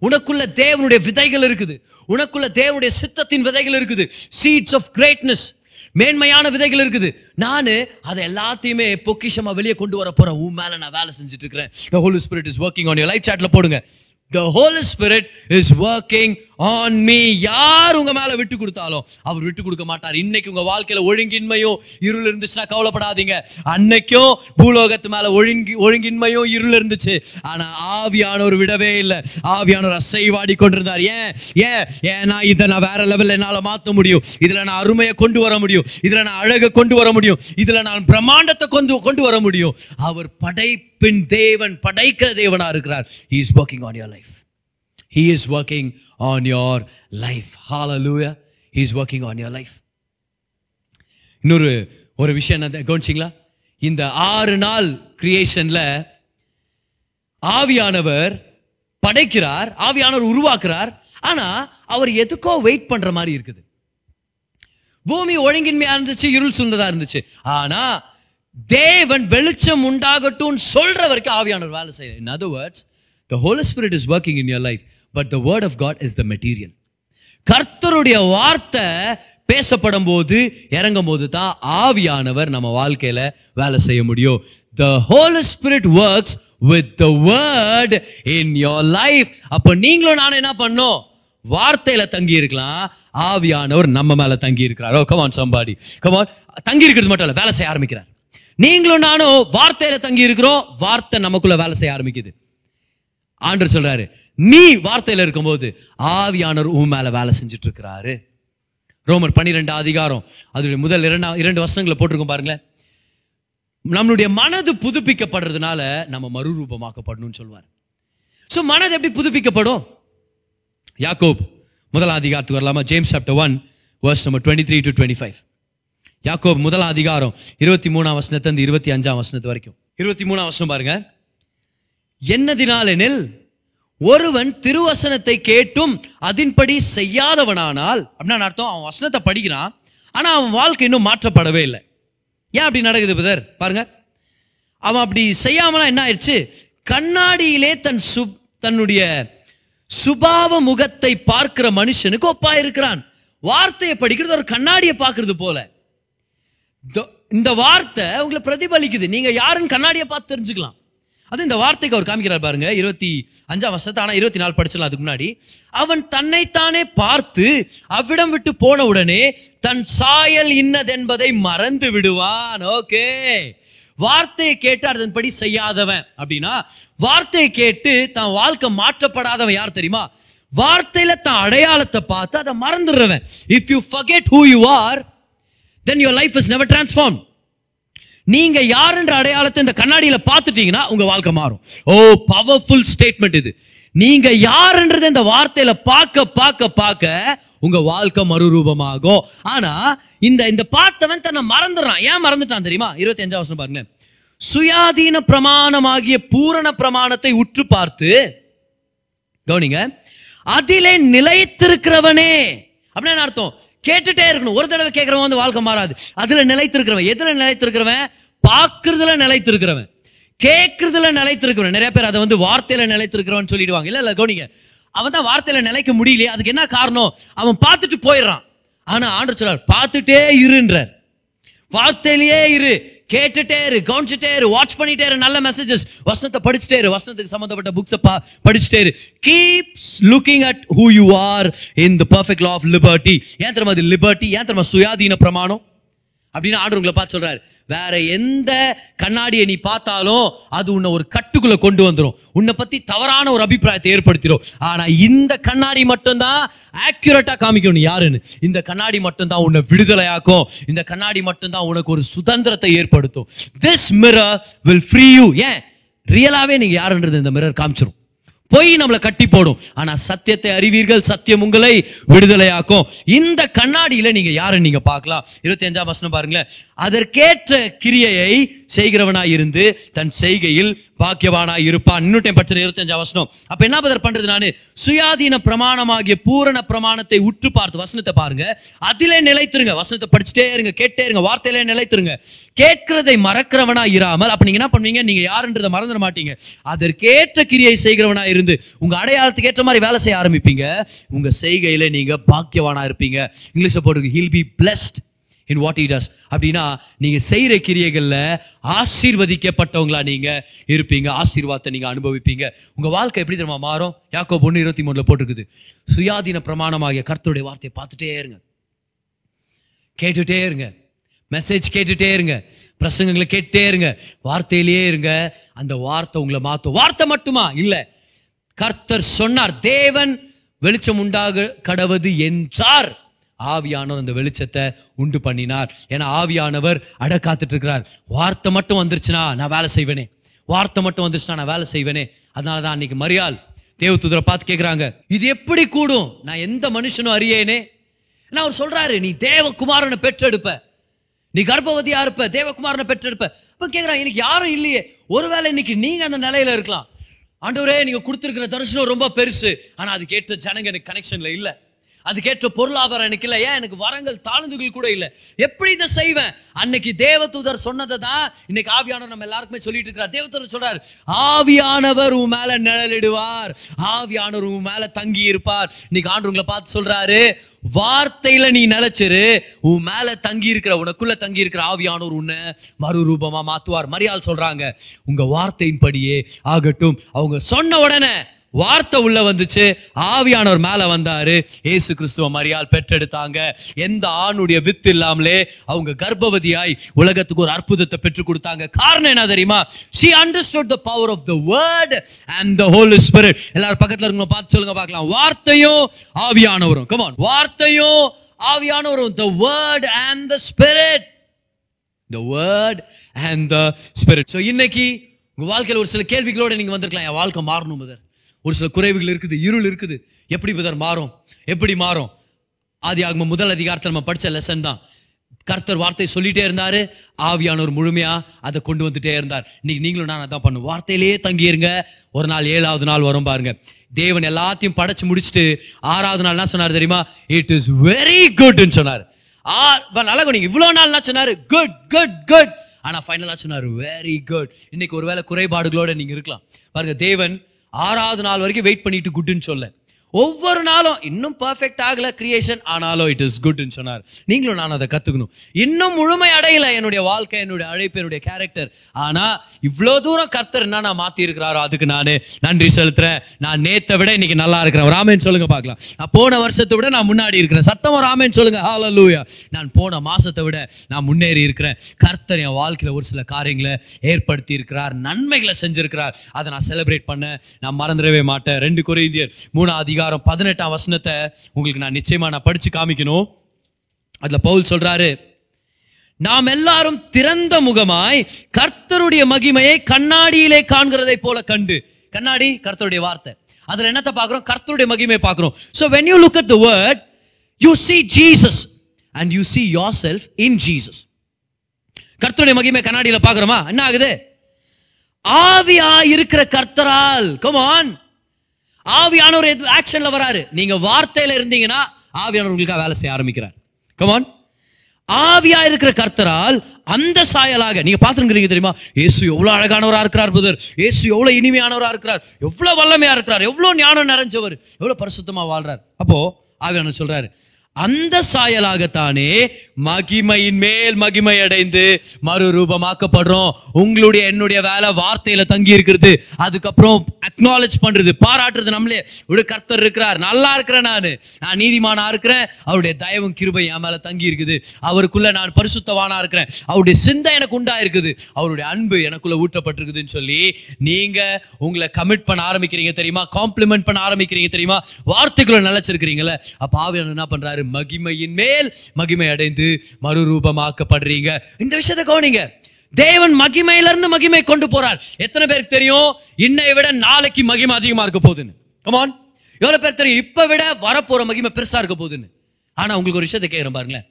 Speaker 2: உனக்குள்ள தேவனுடைய விதைகள் இருக்குது. உனக்குள்ள தேவனுடைய சித்தத்தின் விதைகள் இருக்குது. சீட்ஸ் ஆஃப் கிரேட்னஸ் மேன்மையான விதைகள் இருக்குது. நான் அதை எல்லாத்தையுமே பொக்கிஷமா வெளியே கொண்டு வர போறேன். உன் மேல நான் வேலை செஞ்சுட்டு இருக்கிறேன். The Holy Spirit is working on your life சாட்ல போடுங்க. The Holy Spirit is working on me யார் உங்க மேல விட்டு கொடுத்தாலும் அவர் விட்டு கொடுக்க மாட்டார். இன்னைக்கு உங்க வாழ்க்கையில ஒழுங்கின்மையும் இருள் இருந்துச்சுன்னா கவலைப்படாதீங்க. அன்னைக்கும் பூலோகத்து மேல ஒழுங்கி ஒழுங்கின்மையும் இருள் இருந்துச்சு. ஆனா ஆவியானவர் விடவே இல்லை. ஆவியானவர் அசைவாடி கொண்டிருந்தார். ஏன்? ஏன்? ஏன்னா இதை நான் வேற லெவல்ல என்னால மாத்த முடியும். இதுல நான் அருமையை கொண்டு வர முடியும். இதுல நான் அழகை கொண்டு வர முடியும். இதுல நான் பிரம்மாண்டத்தை கொண்டு கொண்டு வர முடியும். அவர் படைப்பின் தேவன் படைக்கிற தேவனா இருக்கிறார். Is working on your life life he is working on your life. Hallelujah. He is working on your life. இன்னொரு ஒரு விஷயம் என்ன கவனிச்சிங்களா? இந்த ஆறு நாள் கிரியேஷன்ல ஆவியானவர் படைக்கிறார் ஆவியானவர் உருவாக்குறார். ஆனா அவர் எதுக்கோ வெயிட் பண்ற மாதிரி இருக்குது. பூமி ஒழுங்கின்மையா இருந்துச்சு இருள் சுந்ததா இருந்துச்சு. ஆனா தேவன் வெளிச்சம் உண்டாகட்டும் சொல்ற வரைக்கும் ஆவியானவர் வேலை செய்ய in other words the Holy Spirit is working in your life but the word of God is the material கர்த்தருடைய வார்த்தை பேசப்படும் போது இறங்கும் போது தான் ஆவியானவர் நம்ம வாழ்க்கையில வேலை செய்ய முடியும். The Holy Spirit works with the word in your life அப்ப நீங்களும் நானும் என்ன பண்ணோம்? வார்த்தையில தங்கி இருக்கலாம். ஆவியானவர் நம்ம மேல தங்கி இருக்கிறாரோ. கமான் சம்பாடி கமான் தங்கி இருக்கிறது மட்டும் இல்ல வேலை செய்ய ஆரம்பிக்கிறார். நீங்களும் நானும் வார்த்தையில தங்கி இருக்கிறோம். வார்த்தை நமக்குள்ள வேலை செய்ய ஆரம்பிக்குது. ஆண்டர் சொல்றாரு நீ வார்த்தையில் இருக்கும்போது ஆவியானவர் உன் மேலே வேலை செஞ்சுட்டு இருக்கிறாரு ரோமர் பன்னிரெண்டு அதிகாரம் அதோடைய முதல் இரண்டா இரண்டு வருஷங்களை போட்டிருக்கோம் பாருங்களேன். நம்மளுடைய மனது புதுப்பிக்கப்படுறதுனால நம்ம மறுரூபமாக்கப்படணும்னு சொல்வார். ஸோ மனது எப்படி புதுப்பிக்கப்படும்? யாக்கோப் முதல் அதிகாரத்துக்கு வரலாமா? James chapter one verse number twenty three to twenty five Yakob முதல் அதிகாரம் இருபத்தி மூணாம் வசனத்திலிருந்து இருபத்தி அஞ்சாம் வசனத்து வரைக்கும். இருபத்தி மூணாம் வசனம் பாருங்க. என்னதினாலெனில் ஒருவன் திருவசனத்தை கேட்டும் அதன்படி செய்யாதவனானால் அப்படின்னா அர்த்தம் அவன் வசனத்தை படிக்கிறான் ஆனா அவன் வாழ்க்கை இன்னும் மாற்றப்படவே இல்லை. ஏன் அப்படி நடக்குது பிரதர்? பாருங்க. அவன் அப்படி செய்யாமலாம் என்ன ஆயிடுச்சு? கண்ணாடியிலே தன் சு தன்னுடைய சுபாவ முகத்தை பார்க்கிற மனுஷனுக்கு ஒப்பா இருக்கிறான் வார்த்தையை படிக்கிறது ஒரு கண்ணாடியை பார்க்கறது போல. இந்த- இந்த வார்த்தை உங்களை பிரதிபலிக்குது. நீங்க யாருன்னு கண்ணாடியை பார்த்து தெரிஞ்சுக்கலாம். அது இந்த வார்த்தைக்கு அவர் காமிக்கிறார் பாருங்க இருபத்தி அஞ்சாம் வருஷத்தை ஆனால் இருபத்தி நாலு படிச்சிடலாம் அதுக்கு முன்னாடி. அவன் தன்னைத்தானே பார்த்து அவ்விடம் விட்டு போன உடனே தன் சாயல் இன்னதென்பதை மறந்து விடுவான். ஓகே. வார்த்தையை கேட்டு அதன்படி செய்யாதவன் அப்படின்னா வார்த்தையை கேட்டு தன் வாழ்க்கை மாற்றப்படாதவன் யார் தெரியுமா? வார்த்தையில தான் அடையாளத்தை பார்த்து அதை மறந்துடுறவன். If you forget who you are then your life is never transform நீங்க யாருன்ற அடையாளத்தை இந்த கண்ணாடியில பார்த்துட்டீங்கன்னா உங்க வாழ்க்கை மாறும். ஓ பவர்ஃபுல் ஸ்டேட்மெண்ட் இது. நீங்க யாருன்றதை இந்த வார்த்தையில பார்க்க பார்க்க பார்க்க உங்க வாழ்க்கை மறுரூபமாகும். ஆனா இந்த இந்த பார்த்தவன் தன்னை மறந்துடுறான். ஏன் மறந்துட்டான் தெரியுமா? இருபத்தி அஞ்சாம் வருஷம் பாருங்க. சுயாதீன பிரமாணமாகிய பூரண பிரமாணத்தை உற்று பார்த்து கவனிங்க அதிலே நிலைத்திருக்கிறவனே. அப்படின்னு அர்த்தம்? கேட்டுட்டே இருக்கணும். ஒரு தடவை கேட்கறவன் வந்து வாழ்க்கை மாறாது. அதுல நிலைத்திருக்கிறவன். எதுல நிலைத்திருக்கிறவன்? பார்க்கறதுல நிலைத்திருக்கிறவன். கேட்கறதுல நிலைத்திருக்கிறவன். நிறைய பேர் அதை வந்து வார்த்தையில நிலைத்திருக்கிறவன் சொல்லிடுவாங்க. இல்ல இல்ல கவனிங்க. அவன் தான் வார்த்தையில நிலைக்க முடியலையே. அதுக்கு என்ன காரணம்? அவன் பார்த்துட்டு போயிடுறான். ஆனா ஆண்டு சொல்றார் பார்த்துட்டே இருன்றார். வார்த்தையிலேயே இரு. கேட்டுட்டே இரு கவனிச்சுட்டே இரு வாட்ச் பண்ணிட்டே இரு நல்ல மெசேஜஸ் வசனத்தை படிச்சுட்டே இரு வசனத்துக்கு சம்பந்தப்பட்ட புக்ஸை படிச்சுட்டே இரு. Keeps looking at who you are in the perfect law of liberty ஏன் தெரியுமா அது லிபர்ட்டி ஏன் தெரியுமா சுயாதீன பிரமாணம்? அப்படின்னு ஆண்டு உங்களை பார்த்து சொல்றாரு. வேற எந்த கண்ணாடியை நீ பார்த்தாலும் அது உன்னை ஒரு கட்டுக்குள்ள கொண்டு வந்துடும் உன்னை பத்தி தவறான ஒரு அபிப்பிராயத்தை ஏற்படுத்திடும் ஆனா இந்த கண்ணாடி மட்டும்தான் ஆக்யூரேட்டா காமிக்கணும் யாருன்னு? இந்த கண்ணாடி மட்டும்தான் உன்னை விடுதலையாக்கும். இந்த கண்ணாடி மட்டும்தான் உனக்கு ஒரு சுதந்திரத்தை ஏற்படுத்தும். This mirror will free you ஏன்? ரியலாவே நீங்க யாருன்றது இந்த மிரர் காமிச்சிரும். பொய் நம்மளை கட்டி போடும். ஆனா சத்தியத்தை அறிவீர்கள் சத்தியம் உங்களை விடுதலையாக்கும். இந்த கண்ணாடியில நீங்க யாரை நீங்க பார்க்கலாம். இருபத்தி அஞ்சாம் வசனம் பாருங்களேன். அதற்கேற்ற கிரியையை செய்கிறவனாய் இருந்து தன் செய்கையில் பாக்கியவானாய் இருப்பான். இன்னும் டைம் படிச்சது இருபத்தி வசனம். அப்ப என்ன பதர் பண்றது நானு? சுயாதீன பிரமாணமாகிய பூரண பிரமாணத்தை உற்று பார்த்து வசனத்தை பாருங்க. அதிலே நிலைத்திருங்க. வசனத்தை படிச்சுட்டே இருங்க கேட்டே இருங்க வார்த்தையிலே நிலைத்திருங்க. கேட்கிறதை மறக்கிறவனா இராமல் அப்ப நீங்க என்ன பண்ணுவீங்க? நீங்க யாருன்றதை மறந்துட மாட்டீங்க. அதற்கேற்ற கிரியை செய்கிறவனா இருந்து உங்க அடையாளத்துக்கு ஏற்ற மாதிரி வேலை செய்ய ஆரம்பிப்பீங்க. உங்க செய்கையில நீங்க பாக்கியவானா இருப்பீங்க. இங்கிலீஷ்ல போட்டு he'll be blessed in what it does அப்படின்னா நீங்க செய்யற கிரியைகள்ல ஆசீர்வதிக்கப்பட்டவங்களா நீங்க இருப்பீங்க. ஆசீர்வாதத்தை நீங்க அனுபவிப்பீங்க. உங்க வாழ்க்கை எப்படி தெரியுமா மாறும்? யாக்கோ பொண்ணு இருபத்தி மூணுல போட்டிருக்குது. சுயாதீன பிரமாணமாகிய கர்த்தருடைய வார்த்தையை பார்த்துட்டே இருங்க. கேட்டுட்டே இருங்க. மெசேஜ் கேட்டுட்டே இருங்க. பிரசங்களை கேட்டே இருங்க. வார்த்தையிலேயே இருங்க. அந்த வார்த்தை உங்களை மாத்தும். வார்த்தை மட்டுமா? இல்ல. கர்த்தர் சொன்னார் தேவன் வெளிச்சம் உண்டாக கடவது என்றார். ஆவியானவர் அந்த வெளிச்சத்தை உண்டு பண்ணினார். ஏன்னா ஆவியானவர் அட காத்துட்டு இருக்கிறார் வார்த்தை மட்டும் வந்துருச்சுன்னா நான் வேலை செய்வேனே. வார்த்தை மட்டும் வந்துருச்சுன்னா நான் வேலை செய்வேனே. அதனால தான் அன்னைக்கு மரியாள் தேவதூதரை பார்த்து கேட்குறாங்க இது எப்படி கூடும்? நான் எந்த மனுஷனும் அறியேனே. நான் அவர் சொல்றாரு நீ தேவகுமாரனை பெற்றெடுப்ப. நீ கர்ப்பவதியா இருப்ப தேவகுமாரனை பெற்றெடுப்ப. இப்போ கேட்குறான் எனக்கு யாரும் இல்லையே. ஒருவேளை இன்னைக்கு நீங்க அந்த நிலையில இருக்கலாம். ஆண்டவரே நீங்க கொடுத்துருக்கிற தரிசனம் ரொம்ப பெருசு. ஆனா அதுக்கேற்ற ஜனங்க எனக்கு கனெக்ஷன்ல இல்லை. அதுக்கேற்ற பொருளாதாரம் எனக்கு இல்லை. ஏன்? எனக்கு வரங்கள் தாழ்ந்துகள் கூட இல்லை. எப்படி இதை செய்வேன்? அன்னைக்கு தேவதூதர் சொன்னதை தான் இன்னைக்கு ஆவியானவர் நம்ம எல்லாருக்குமே சொல்லிட்டு இருக்கிறார். தேவதூதர் சொல்றார் ஆவியானவர் உன் மேல நிழலிடுவார். ஆவியானவர் உன் மேல தங்கி இருப்பார் இன்னைக்கு ஆண்டு உங்களை பார்த்து சொல்றாரு வார்த்தையில நீ நிலைச்சிரு உன் மேல தங்கி இருக்கிற உனக்குள்ள தங்கி இருக்கிற ஆவியானோர் உன்னை மறுரூபமா மாத்துவார். மரியாள் சொல்றாங்க உங்க வார்த்தையின்படியே ஆகட்டும். அவங்க சொன்ன உடனே வார்த்தை உள்ள வந்துச்சு. ஆவியானவர் மேல வந்தாரு. இயேசு கிறிஸ்துவ மரியாள் பெற்றெடுத்தாங்க. எந்த ஆணுடைய வித்து இல்லாமலே அவங்க கர்ப்பவதியாய் உலகத்துக்கு ஒரு அற்புதத்தை பெற்றுக் கொடுத்தாங்க. காரணம் என்ன தெரியுமா? She understood the power of the word and the Holy Spirit எல்லாரும் பக்கத்துல இருக்கவங்க பார்த்து சொல்லுங்க பார்க்கலாம். வார்த்தையும் ஆவியானவரும். கமான் வார்த்தையும் ஆவியானவரும். The word and the spirit the word and the spirit so இன்னைக்கு உங்க வாழ்க்கையில் ஒரு சில கேள்விகளோட நீங்க வந்திருக்கலாம். என் வாழ்க்கை மாறணும் முதல் ஒரு சில குறைவுகள் இருக்குது இருள் இருக்குது. எப்படி புதர் மாறும்? எப்படி மாறும்? ஆதி ஆகம முதல் அதிகாரத்தில் நம்ம படித்த லெசன் தான். கர்த்தர் வார்த்தை சொல்லிட்டே இருந்தார் ஆவியானவர் முழுமையாக அதை கொண்டு வந்துட்டே இருந்தார். இன்னைக்கு நீங்களும் நான் அதான் பண்ணும் வார்த்தையிலேயே தங்கியிருங்க ஒரு நாள் ஏழாவது நாள் வரும் பாருங்க. தேவன் எல்லாத்தையும் படைச்சு முடிச்சுட்டு ஆறாவது நாள் என்ன சொன்னார் தெரியுமா? இட் இஸ் வெரி குட்னு சொன்னார். ஆ நல்லா கவனிங்க. இவ்வளவு நாள் என்ன சொன்னாரு குட் குட் குட் ஆனால் ஃபைனலாக சொன்னார் வெரி குட் இன்னைக்கு ஒருவேளை குறைபாடுகளோட நீங்க இருக்கலாம். பாருங்க தேவன் ஆறாவது நாள் வரைக்கும் வெயிட் பண்ணிட்டு குட்டுன்னு சொல்ல. ஒவ்வொரு நாளும் இன்னும் பர்ஃபெக்ட் ஆகல கிரியேஷன் ஆனாலும் இட் இஸ் குட்னு சொன்னார். நீங்களும் நான் அதை கத்துக்கணும். இன்னும் முழுமை அடையல என்னுடைய வாழ்க்கை என்னுடைய அழைப்பு என்னுடைய கேரக்டர் ஆனா இவ்வளோ தூரம் கர்த்தர் என்ன நான் மாத்தி இருக்கிறாரோ அதுக்கு நான் நன்றி செலுத்துறேன். நான் நேத்தை விட இன்னைக்கு நல்லா இருக்கிறேன். ராமேன் சொல்லுங்க பார்க்கலாம். நான் போன வருஷத்தை விட நான் முன்னாடி இருக்கிறேன். சத்தமா ராமேன் சொல்லுங்க. ஹalleluya நான் போன மாசத்தை விட நான் முன்னேறி இருக்கிறேன். கர்த்தர் என் வாழ்க்கையில ஒரு சில காரியங்களை ஏற்படுத்தி இருக்கிறார் நன்மைகளை செஞ்சிருக்கிறார். அதை நான் செலிப்ரேட் பண்ண நான் மறந்துடவே மாட்டேன். ரெண்டு கொரிந்தியர் மூணாவது அதிகாரம் பதினெட்டாம் வசனத்தை உங்களுக்கு நான் நிச்சயமா நான் படிச்சு காமிக்கணும். அதுல பவுல் சொல்றாரு நாம் எல்லாரும் திறந்த முகமாய் கர்த்தருடைய மகிமையை கண்ணாடியிலே காண்கிறதை போல கண்டு. கண்ணாடி கர்த்தருடைய வார்த்தை. அதுல என்னத்தை பார்க்கிறோம்? கர்த்தருடைய மகிமையை பார்க்கிறோம். So when you look at word you see Jesus and you see yourself in Jesus கர்த்தருடைய மகிமை கண்ணாடியில் பார்க்கிறோமா? என்ன ஆகுது? ஆவியா இருக்கிற கர்த்தரால் கமான் ஆவியானவர் ஆக்ஷன்ல வராரு? நீங்க வார்த்தையில இருந்தீங்கன்னா ஆவியானவர் உங்களுக்காக வேலை செய்ய ஆரம்பிக்கிறார். கமான் ஆவியா இருக்கிற கர்த்தரால் அந்த சாயலாக நீங்க பாத்துருக்கிறீங்க தெரியுமா? இயேசு எவ்வளவு அழகானவரா இருக்கிறார் புதர் இயேசு எவ்வளவு இனிமையானவரா இருக்கிறார். எவ்வளவு வல்லமையா இருக்கிறார். எவ்வளவு ஞானம் நிறைஞ்சவர். எவ்வளவு பரிசுத்தமா வாழ்றார். அப்போ ஆவியானவர் சொல்றாரு அந்த சாயலாகத்தானே மகிமையின் மேல் மகிமை அடைந்து மறுரூபமாக்கப்படுறோம். உங்களுடைய என்னுடைய வேலை வார்த்தையில தங்கி இருக்கிறது. அதுக்கப்புறம் அக்னாலேஜ் பண்றது பாராட்டுறது நம்மளே. ஒரு கர்த்தர் இருக்கிறார் நல்லா இருக்கிறேன் நான். நான் நீதிமானா இருக்கிறேன் அவருடைய தயவும் கிருபை என் மேல தங்கி இருக்குது. அவருக்குள்ள நான் பரிசுத்தவானா இருக்கிறேன். அவருடைய சிந்தை எனக்கு உண்டா இருக்குது அவருடைய அன்பு எனக்குள்ள ஊட்டப்பட்டிருக்குதுன்னு சொல்லி நீங்க உங்களை கமிட் பண்ண ஆரம்பிக்கிறீங்க தெரியுமா? காம்ப்ளிமெண்ட் பண்ண ஆரம்பிக்கிறீங்க தெரியுமா? வார்த்தைக்குள்ள நினைச்சிருக்கிறீங்களே அப்ப ஆவியானவர் என்ன பண்றாரு? மகிமையின் மேல் மகிமை அடைந்து மறுரூபமாக்கப்படுறீங்க. இந்த விஷயத்தை கவனிங்க. தேவன் மகிமையில இருந்து மகிமை கொண்டு போறார். எத்தனை பேருக்கு தெரியும்? இன்னை விட நாளைக்கு மகிமை அதிகமா இருக்க போகுதுன்னு. கமான் எவ்வளவு பேர் தெரியும்? இப்ப விட வரப்போற மகிமை பெருசா இருக்க போகுதுன்னு. ஆனா உங்களுக்கு ஒரு விஷயத்தை கேட்கிறேன் பாருங்களேன்.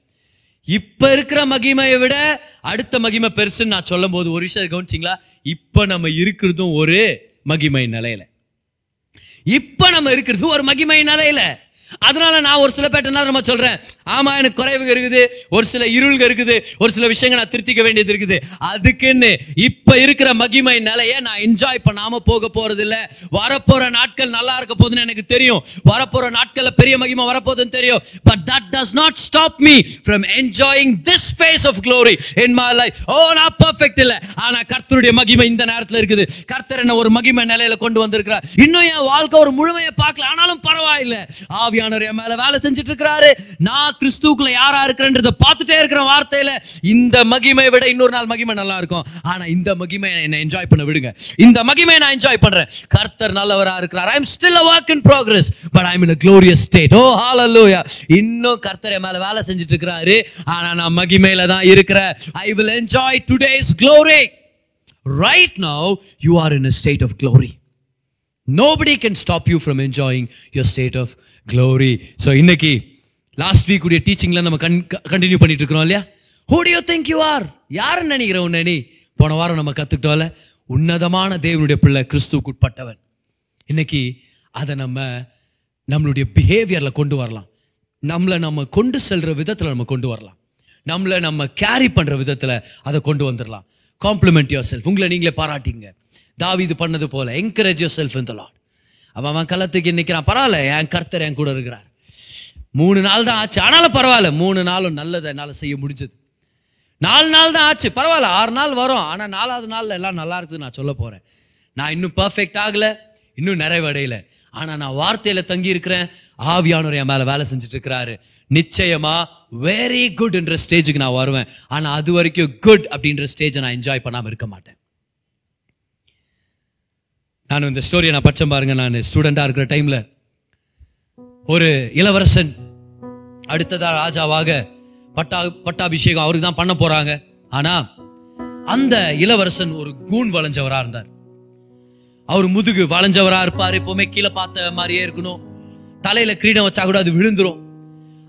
Speaker 2: இப்ப இருக்கிற மகிமையை விட அடுத்த மகிமை பெருசுன்னு நான் சொல்லும் போது ஒரு விஷயத்தை கவனிச்சிங்களா? இப்ப நம்ம இருக்கிறதும் ஒரு மகிமை நிலையில. இப்ப நம்ம இருக்கிறது ஒரு மகிமை நிலையில. அதனால நான் ஒரு சில பேர்ட்ட நம்ம சொல்றேன்? ஆமா எனக்கு குறைவுங்க இருக்குது. ஒரு சில இருள்க இருக்குது. ஒரு சில விஷயங்கள் நான் திருத்திக்க வேண்டியது இருக்குது. அதுக்குன்னு இப்ப இருக்கிற மகிமை நிலைய நான் என்ஜாய் பண்ணாம போக போறது இல்ல வரப்போற நாட்கள் நல்லா இருக்க போதுன்னு எனக்கு தெரியும். வரப்போற நாட்கள்ல பெரிய மகிமை வரப்போகுதுன்னு தெரியும். But that does not stop me from enjoying this phase of glory in my life oh நான் பர்ஃபெக்ட் இல்ல. ஆனா கர்த்தருடைய மகிமை இந்த நேரத்துல இருக்குது. கர்த்தர் என்ன ஒரு மகிமை நிலையில கொண்டு வந்திருக்கிறார். இன்னும் என் வாழ்க்கை ஒரு முழுமையை பார்க்கல. ஆனாலும் பரவாயில்லை. ஆவி ஆவியானவர் என் மேல வேலை செஞ்சுட்டு இருக்கிறாரு நான் கிறிஸ்துக்குள்ள யாரா இருக்கிறேன்றத பார்த்துட்டே இருக்கிற வார்த்தையில இந்த மகிமை விட இன்னொரு நாள் மகிமை நல்லா இருக்கும் ஆனா இந்த மகிமை என்ன என்ஜாய் பண்ண விடுங்க. இந்த மகிமை நான் என்ஜாய் பண்றேன். கர்த்தர் நல்லவரா இருக்கிறார். I am still a walk in progress but I am in a glorious state oh ஹalleluya இன்னும் கர்த்தர் என் மேல வேலை செஞ்சுட்டு இருக்கிறாரு ஆனா நான் மகிமையில தான் இருக்கிறேன். I will enjoy today's glory right now you are in a state of glory nobody can stop you from enjoying your state of glory so இன்னைக்கு லாஸ்ட் வீக் உடைய டீச்சிங்ல நம்ம கண்டினியூ பண்ணிட்டு இருக்கிறோம் இல்லையா? Who do you you are are? யாருன்னு நினைக்கிற உன்னை நீ? போன வாரம் நம்ம கற்றுக்கிட்டோம்ல உன்னதமான தேவனுடைய பிள்ளை கிறிஸ்துவுக்கு உட்பட்டவன். இன்னைக்கு அதை நம்ம நம்மளுடைய பிஹேவியரில் கொண்டு வரலாம். நம்மளை நம்ம கொண்டு செல்கிற விதத்தில் நம்ம கொண்டு வரலாம். நம்மளை நம்ம கேரி பண்ணுற விதத்தில் அதை கொண்டு வந்துடலாம் காம்ப்ளிமெண்ட் யோர் செல்ஃப் உங்களை நீங்களே பாராட்டிங்க. தாவிது பண்ணது போல. என்கரேஜ் யோர் செல்ஃப் இந்த லாட் அவன் அவன் கள்ளத்துக்கு நிற்கிறான் பரவாயில்ல என் கர்த்தர் என் கூட இருக்கிறார். மூணு நாள் தான் ஆச்சு. ஆனாலும் பரவாயில்ல மூணு நாளும் நல்லதை என்னால் செய்ய முடிஞ்சது. நாலு நாள் தான் ஆச்சு. பரவாயில்ல ஆறு நாள் வரும். ஆனால் நாலாவது நாளில் எல்லாம் நல்லா இருக்குது நான் சொல்ல போகிறேன் நான் இன்னும் பர்ஃபெக்ட் ஆகல இன்னும் நிறைவடையலை. ஆனால் நான் வார்த்தையில் தங்கி இருக்கிறேன். ஆவியானவர் என் மேலே வேலை செஞ்சுட்டு இருக்கிறாரு நிச்சயமா வெரி குட் என்ற ஸ்டேஜுக்கு நான் வருவேன். ஆனால் அது வரைக்கும் குட் அப்படின்ற ஸ்டேஜை நான் என்ஜாய் பண்ணாமல் இருக்க மாட்டேன். நான் இந்த ஸ்டோரியை நான் பச்சம் பாருங்க. நான் ஸ்டூடெண்டாக இருக்கிற டைமில் ஒரு இளவரசன் அடுத்ததா ராஜாவாக பட்டா பட்டாபிஷேகம் அவருக்கு தான் பண்ண போறாங்க. ஆனா அந்த இளவரசன் ஒரு கூன் வளைஞ்சவரா இருந்தார். அவர் முதுகு வளைஞ்சவரா இருப்பார். எப்பவுமே கீழே பார்த்த மாதிரியே இருக்கணும். தலையில கிரீடம் வச்சா கூட அது விழுந்துரும்.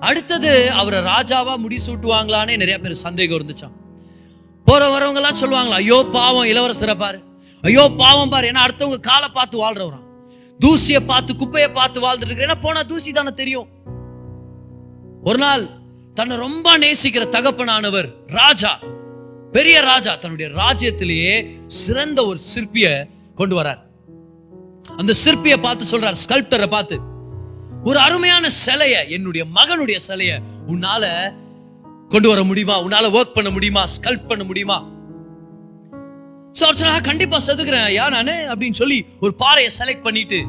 Speaker 2: அடுத்தது அவரை ராஜாவா முடிசூட்டுவாங்களானே நிறைய பேர் சந்தேகம் இருந்துச்சான் போற வரவங்க எல்லாம் சொல்லுவாங்களா ஐயோ பாவம் இளவரசரை பாரு. ஐயோ பாவம் பாரு. ஏன்னா அடுத்தவங்க காலை பார்த்து வாழ்றவரான் தூசியை பார்த்து குப்பையை பார்த்து வாழ்ந்துட்டு இருக்கிற ஏன்னா போனா தூசி தானே தெரியும். ஒரு நாள் தன்னை ரொம்ப நேசிக்கிற தகப்பனானவர் ராஜா. பெரிய ராஜா தன்னுடைய ராஜ்யத்திலேயே சிறந்த ஒரு சிற்பிய கொண்டு வரார். அந்த சிற்பிய பார்த்து சொல்றார் ஸ்கல்ப்டரை பார்த்து ஒரு அருமையான சிலைய என்னுடைய மகனுடைய சிலைய உன்னால கொண்டு வர முடியுமா? உன்னால ஒர்க் பண்ண முடியுமா? ஸ்கல்ப் பண்ண முடியுமா? So, அவர் கண்டிப்பா செதுக்குறேன். யா நானு? அப்படின்னு சொல்லி ஒரு பாறையை செலக்ட் பண்ணிட்டு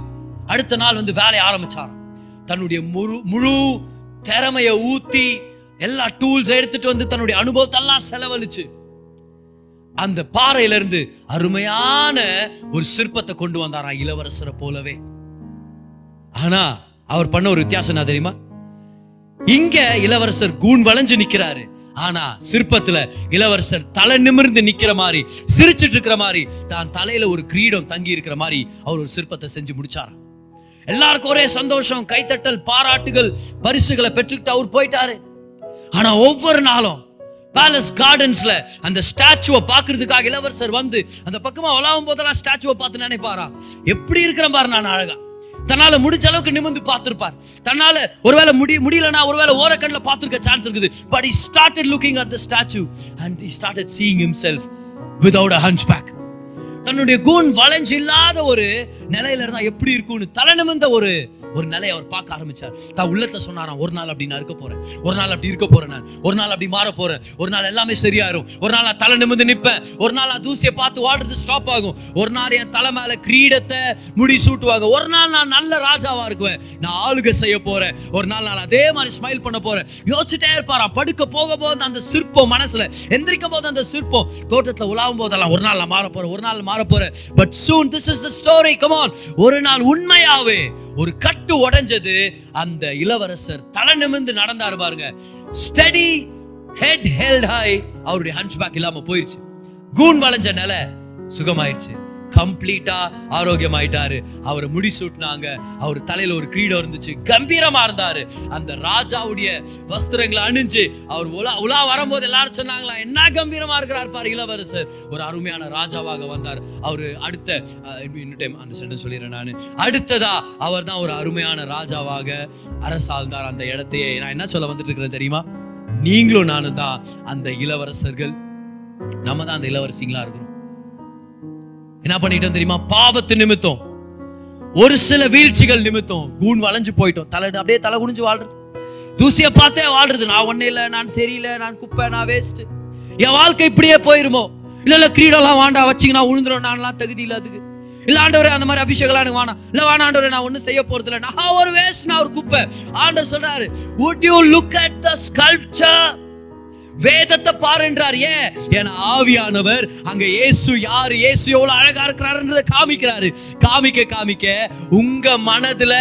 Speaker 2: அடுத்த நாள் வந்து வேலையை ஆரம்பிச்சாராம். தன்னுடைய முழு முழு திறமைய ஊத்தி எல்லா டூல்ஸ் எடுத்துட்டு வந்து தன்னுடைய அனுபவத்தெல்லாம் செலவழிச்சு அந்த பாறையில இருந்து அருமையான ஒரு சிற்பத்தை கொண்டு வந்தாராம் இளவரசரை போலவே. ஆனா அவர் பண்ண ஒரு வித்தியாசம் என்ன தெரியுமா? இங்க இளவரசர் கூன் வளைஞ்சு நிக்கிறாரு. ஆனா சிற்பத்துல இளவரசர் தலை நிமிர்ந்து நிக்கிற மாதிரி சிரிச்சிட்டு இருக்கிற மாதிரி தான் தலையில ஒரு கிரீடம் தங்கி இருக்கிற மாதிரி அவர் ஒரு சிற்பத்தை செஞ்சு முடிச்சாராம். எல்லாருக்கும் ஒரே சந்தோஷம் கைத்தட்டல் பாராட்டுகள் பரிசுகளை பெற்றுக்கிட்டு அவர் போயிட்டாரு. ஆனா ஒவ்வொரு நாளும் பேலஸ் கார்டன்ஸ்ல அந்த ஸ்டாச்சுவை பாக்குறதுக்காக இளவரசர் வந்து அந்த பக்கமா விளாவும் போதெல்லாம் ஸ்டாச்சுவை பார்த்து நினைப்பாரா எப்படி இருக்கிற பாரு நான் அழகா. தன்னால முடிஞ்ச அளவுக்கு நிமிர்ந்து பார்த்திருப்பார். தன்னால ஒருவேளை முடி முடியலனா ஒருவேளை ஓரக்கண்ணில் பார்த்திருக்க சான்ஸ் இருக்குது. But he started looking at the statue and he started seeing himself without a hunchback தன்னுடைய கூண் வளைஞ்சு இல்லாத ஒரு நிலையில இருந்தா எப்படி இருக்கும்னு தலை நிமிர்ந்த ஒரு ஒரு நிலையை அவர் பார்க்க ஆரம்பிச்சார். தான் உள்ளத்தை சொன்னாராம் ஒரு நாள் அப்படி நான் இருக்க போறேன். ஒரு நாள் அப்படி இருக்க போறேன் நான். ஒரு நாள் அப்படி மாற போறேன். ஒரு நாள் எல்லாமே சரியாயிரும். ஒரு நாள் நான் தலை நிமிர்ந்து நிற்பேன். ஒரு நாள் நான் தூசியை பார்த்து வாடுறது ஸ்டாப் ஆகும். ஒரு நாள் என் தலை மேல கிரீடத்தை முடி சூட்டுவாங்க. ஒரு நாள் நான் நல்ல ராஜாவா இருக்குவேன். நான் ஆளுகை செய்ய போறேன். ஒரு நாள் நான் அதே மாதிரி ஸ்மைல் பண்ண போறேன். யோசிச்சுட்டே இருப்பாராம். படுக்க போக போது அந்த சிற்பம் மனசுல எந்திரிக்கும் போது அந்த சிற்பம் தோட்டத்துல உலாவும் போதெல்லாம் ஒரு நாள் நான் மாற போறேன். ஒரு நாள் மாற போற but soon this is the story come on ஒரு நாள் உண்மையாவே ஒரு கட்டு உடைஞ்சது. அந்த இளவரசர் தலை நிமிர்ந்து நடந்தாரு பாருங்க. ஸ்டடி ஹெட் ஹெல்ட் ஹை அவருடைய ஹன்ச்பேக் இல்லாம போயிருச்சு. கூன் வளைஞ்ச நிலை சுகமாயிருச்சு. கம்ப்ளீட்டா ஆரோக்கியமாயிட்டாரு. அவரை முடி சூட்டினாங்க. அவர் தலையில ஒரு கிரீடம் இருந்துச்சு. கம்பீரமா இருந்தாரு. அந்த ராஜாவுடைய வஸ்திரங்களை அணிஞ்சு அவர் உலா உலா வரும்போது எல்லாரும் சொன்னாங்களா என்ன கம்பீரமா இருக்கிறார் பாரு இளவரசர். ஒரு அருமையான ராஜாவாக வந்தார். அவரு அடுத்த இன்னும் டைம் அந்த சென்டென்ஸ் சொல்லிடுறேன் நானு. அடுத்ததா அவர் தான் ஒரு அருமையான ராஜாவாக அரசாழ்ந்தார் அந்த இடத்தையே. நான் என்ன சொல்ல வந்துட்டு இருக்கிறேன் தெரியுமா? நீங்களும் நானும் தான் அந்த இளவரசர்கள். நம்ம தான் அந்த இளவரசிங்களா இருக்கிறோம் என்ன பண்ணிட்டோம் தெரியுமா? பாவத்து நிமித்தம். ஒரு சில வீழ்ச்சிகள் நிமித்தம். கூன் வளைஞ்சு போயிட்டோம். தலை அப்படியே தலை குனிஞ்சு வாழ்றது. தூசிய பார்த்தே வாழ்றது. நான் ஒண்ணே இல்லை நான் சரியில்லை நான் குப்பை நான் வேஸ்ட் என் வாழ்க்கை இப்படியே போயிருமோ? இல்ல இல்ல கிரீடெல்லாம் வாண்டா வச்சீங்கன்னா உழுந்துரும். நான்லாம் தகுதி இல்ல அதுக்கு. இல்ல ஆண்டவரே அந்த மாதிரி அபிஷேகம் எனக்கு வேணாம். இல்ல வேணாம் ஆண்டவரே நான் ஒண்ணும் செய்ய போறது இல்ல நான் ஒரு வேஸ்ட் நான் ஒரு குப்பை. ஆண்டவர் சொல்றாரு would you look at the sculpture வேதத்தை பாருன்றார் ஏன்? ஏன்னா ஆவியானவர் அங்க இயேசு யாரு? இயேசு எவ்வளவு அழகா இருக்கிறாருன்றத காமிக்கிறாரு. காமிக்க காமிக்க உங்க மனதுல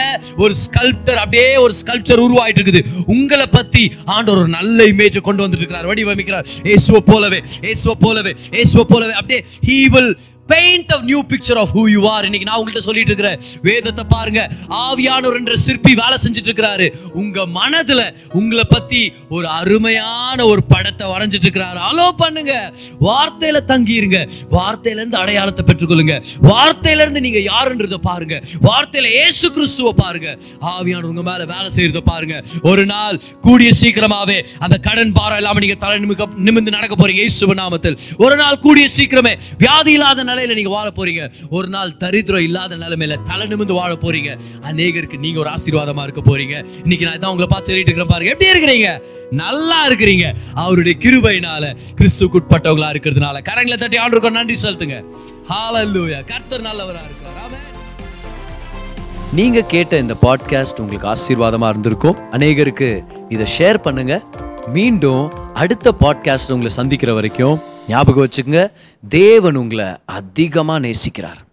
Speaker 2: ஒரு ஸ்கல்ப்டர் அப்படியே ஒரு ஸ்கல்ப்சர் உருவாயிட்டு இருக்குது. உங்களை பத்தி ஆண்டவர் ஒரு நல்ல இமேஜ் கொண்டு வந்துட்டு இருக்கிறார். வடிவமைக்கிறார். இயேசுவை போலவே இயேசுவை போலவே இயேசுவை போலவே. அப்படியே he will paint of new picture of who you are இன்னைக்கு நான் உங்கள்கிட்ட சொல்லிட்டு இருக்கிறேன் வேதத்தை பாருங்க. ஆவியானவர் என்ற சிற்பி வேலை செஞ்சுட்டு இருக்கிறாரு. உங்க மனதுல உங்களை பத்தி ஒரு அருமையான ஒரு படத்தை வரைஞ்சிட்டு இருக்கிறாரு. அலோ பண்ணுங்க. வார்த்தையில தங்கிருங்க. வார்த்தையில இருந்து அடையாளத்தை பெற்றுக்கொள்ளுங்க. வார்த்தையில இருந்து நீங்க யாருன்றத பாருங்க. வார்த்தையில ஏசு கிறிஸ்துவ பாருங்க. ஆவியானவர் உங்க மேல வேலை செய்யறத பாருங்க. ஒரு நாள் கூடிய சீக்கிரமாவே அந்த கடன் பாரம் இல்லாம நீங்க தலை நிமிக்க நிமிர்ந்து நடக்க போறீங்க. இயேசு நாமத்தில். ஒரு நாள் கூடிய சீக்கிரமே வியாதி இல்லாத நிலையில நீங்க வாழ போறீங்க. ஒரு நாள் தரித்திரம் இல்லாத நிலைமையில தலை நிமிர்ந்து வாழ போறீங்க. அநேகருக்கு நீங்க ஒரு ஆசீர்வாதமா இருக்க போறீங்க. இன்னைக்கு நான் தான் உங்களை பார்த்து சொல்லிட்டு இருக்கிறேன் பாருங்க. எப்படி இருக்கிறீங்க? நல்லா இருக்கிறீங்க. அவருடைய கிருபையினால கிறிஸ்துக்குட்பட்டவங்களா இருக்கிறதுனால. கரங்களை தட்டி ஆண்டுக்கு நன்றி செலுத்துங்க. ஹாலல்லூயா கர்த்தர் நல்லவரா இருக்கிறார் ஆமென்
Speaker 1: நீங்க கேட்ட இந்த பாட்காஸ்ட் உங்களுக்கு ஆசீர்வாதமா இருந்திருக்கும். அநேகருக்கு இதை ஷேர் பண்ணுங்க. மீண்டும் அடுத்த பாட்காஸ்ட் உங்களை சந்திக்கிற வரைக்கும் ஞாபகம் வச்சுக்கங்க. தேவன் உங்களை அதிகமாக நேசிக்கிறார்.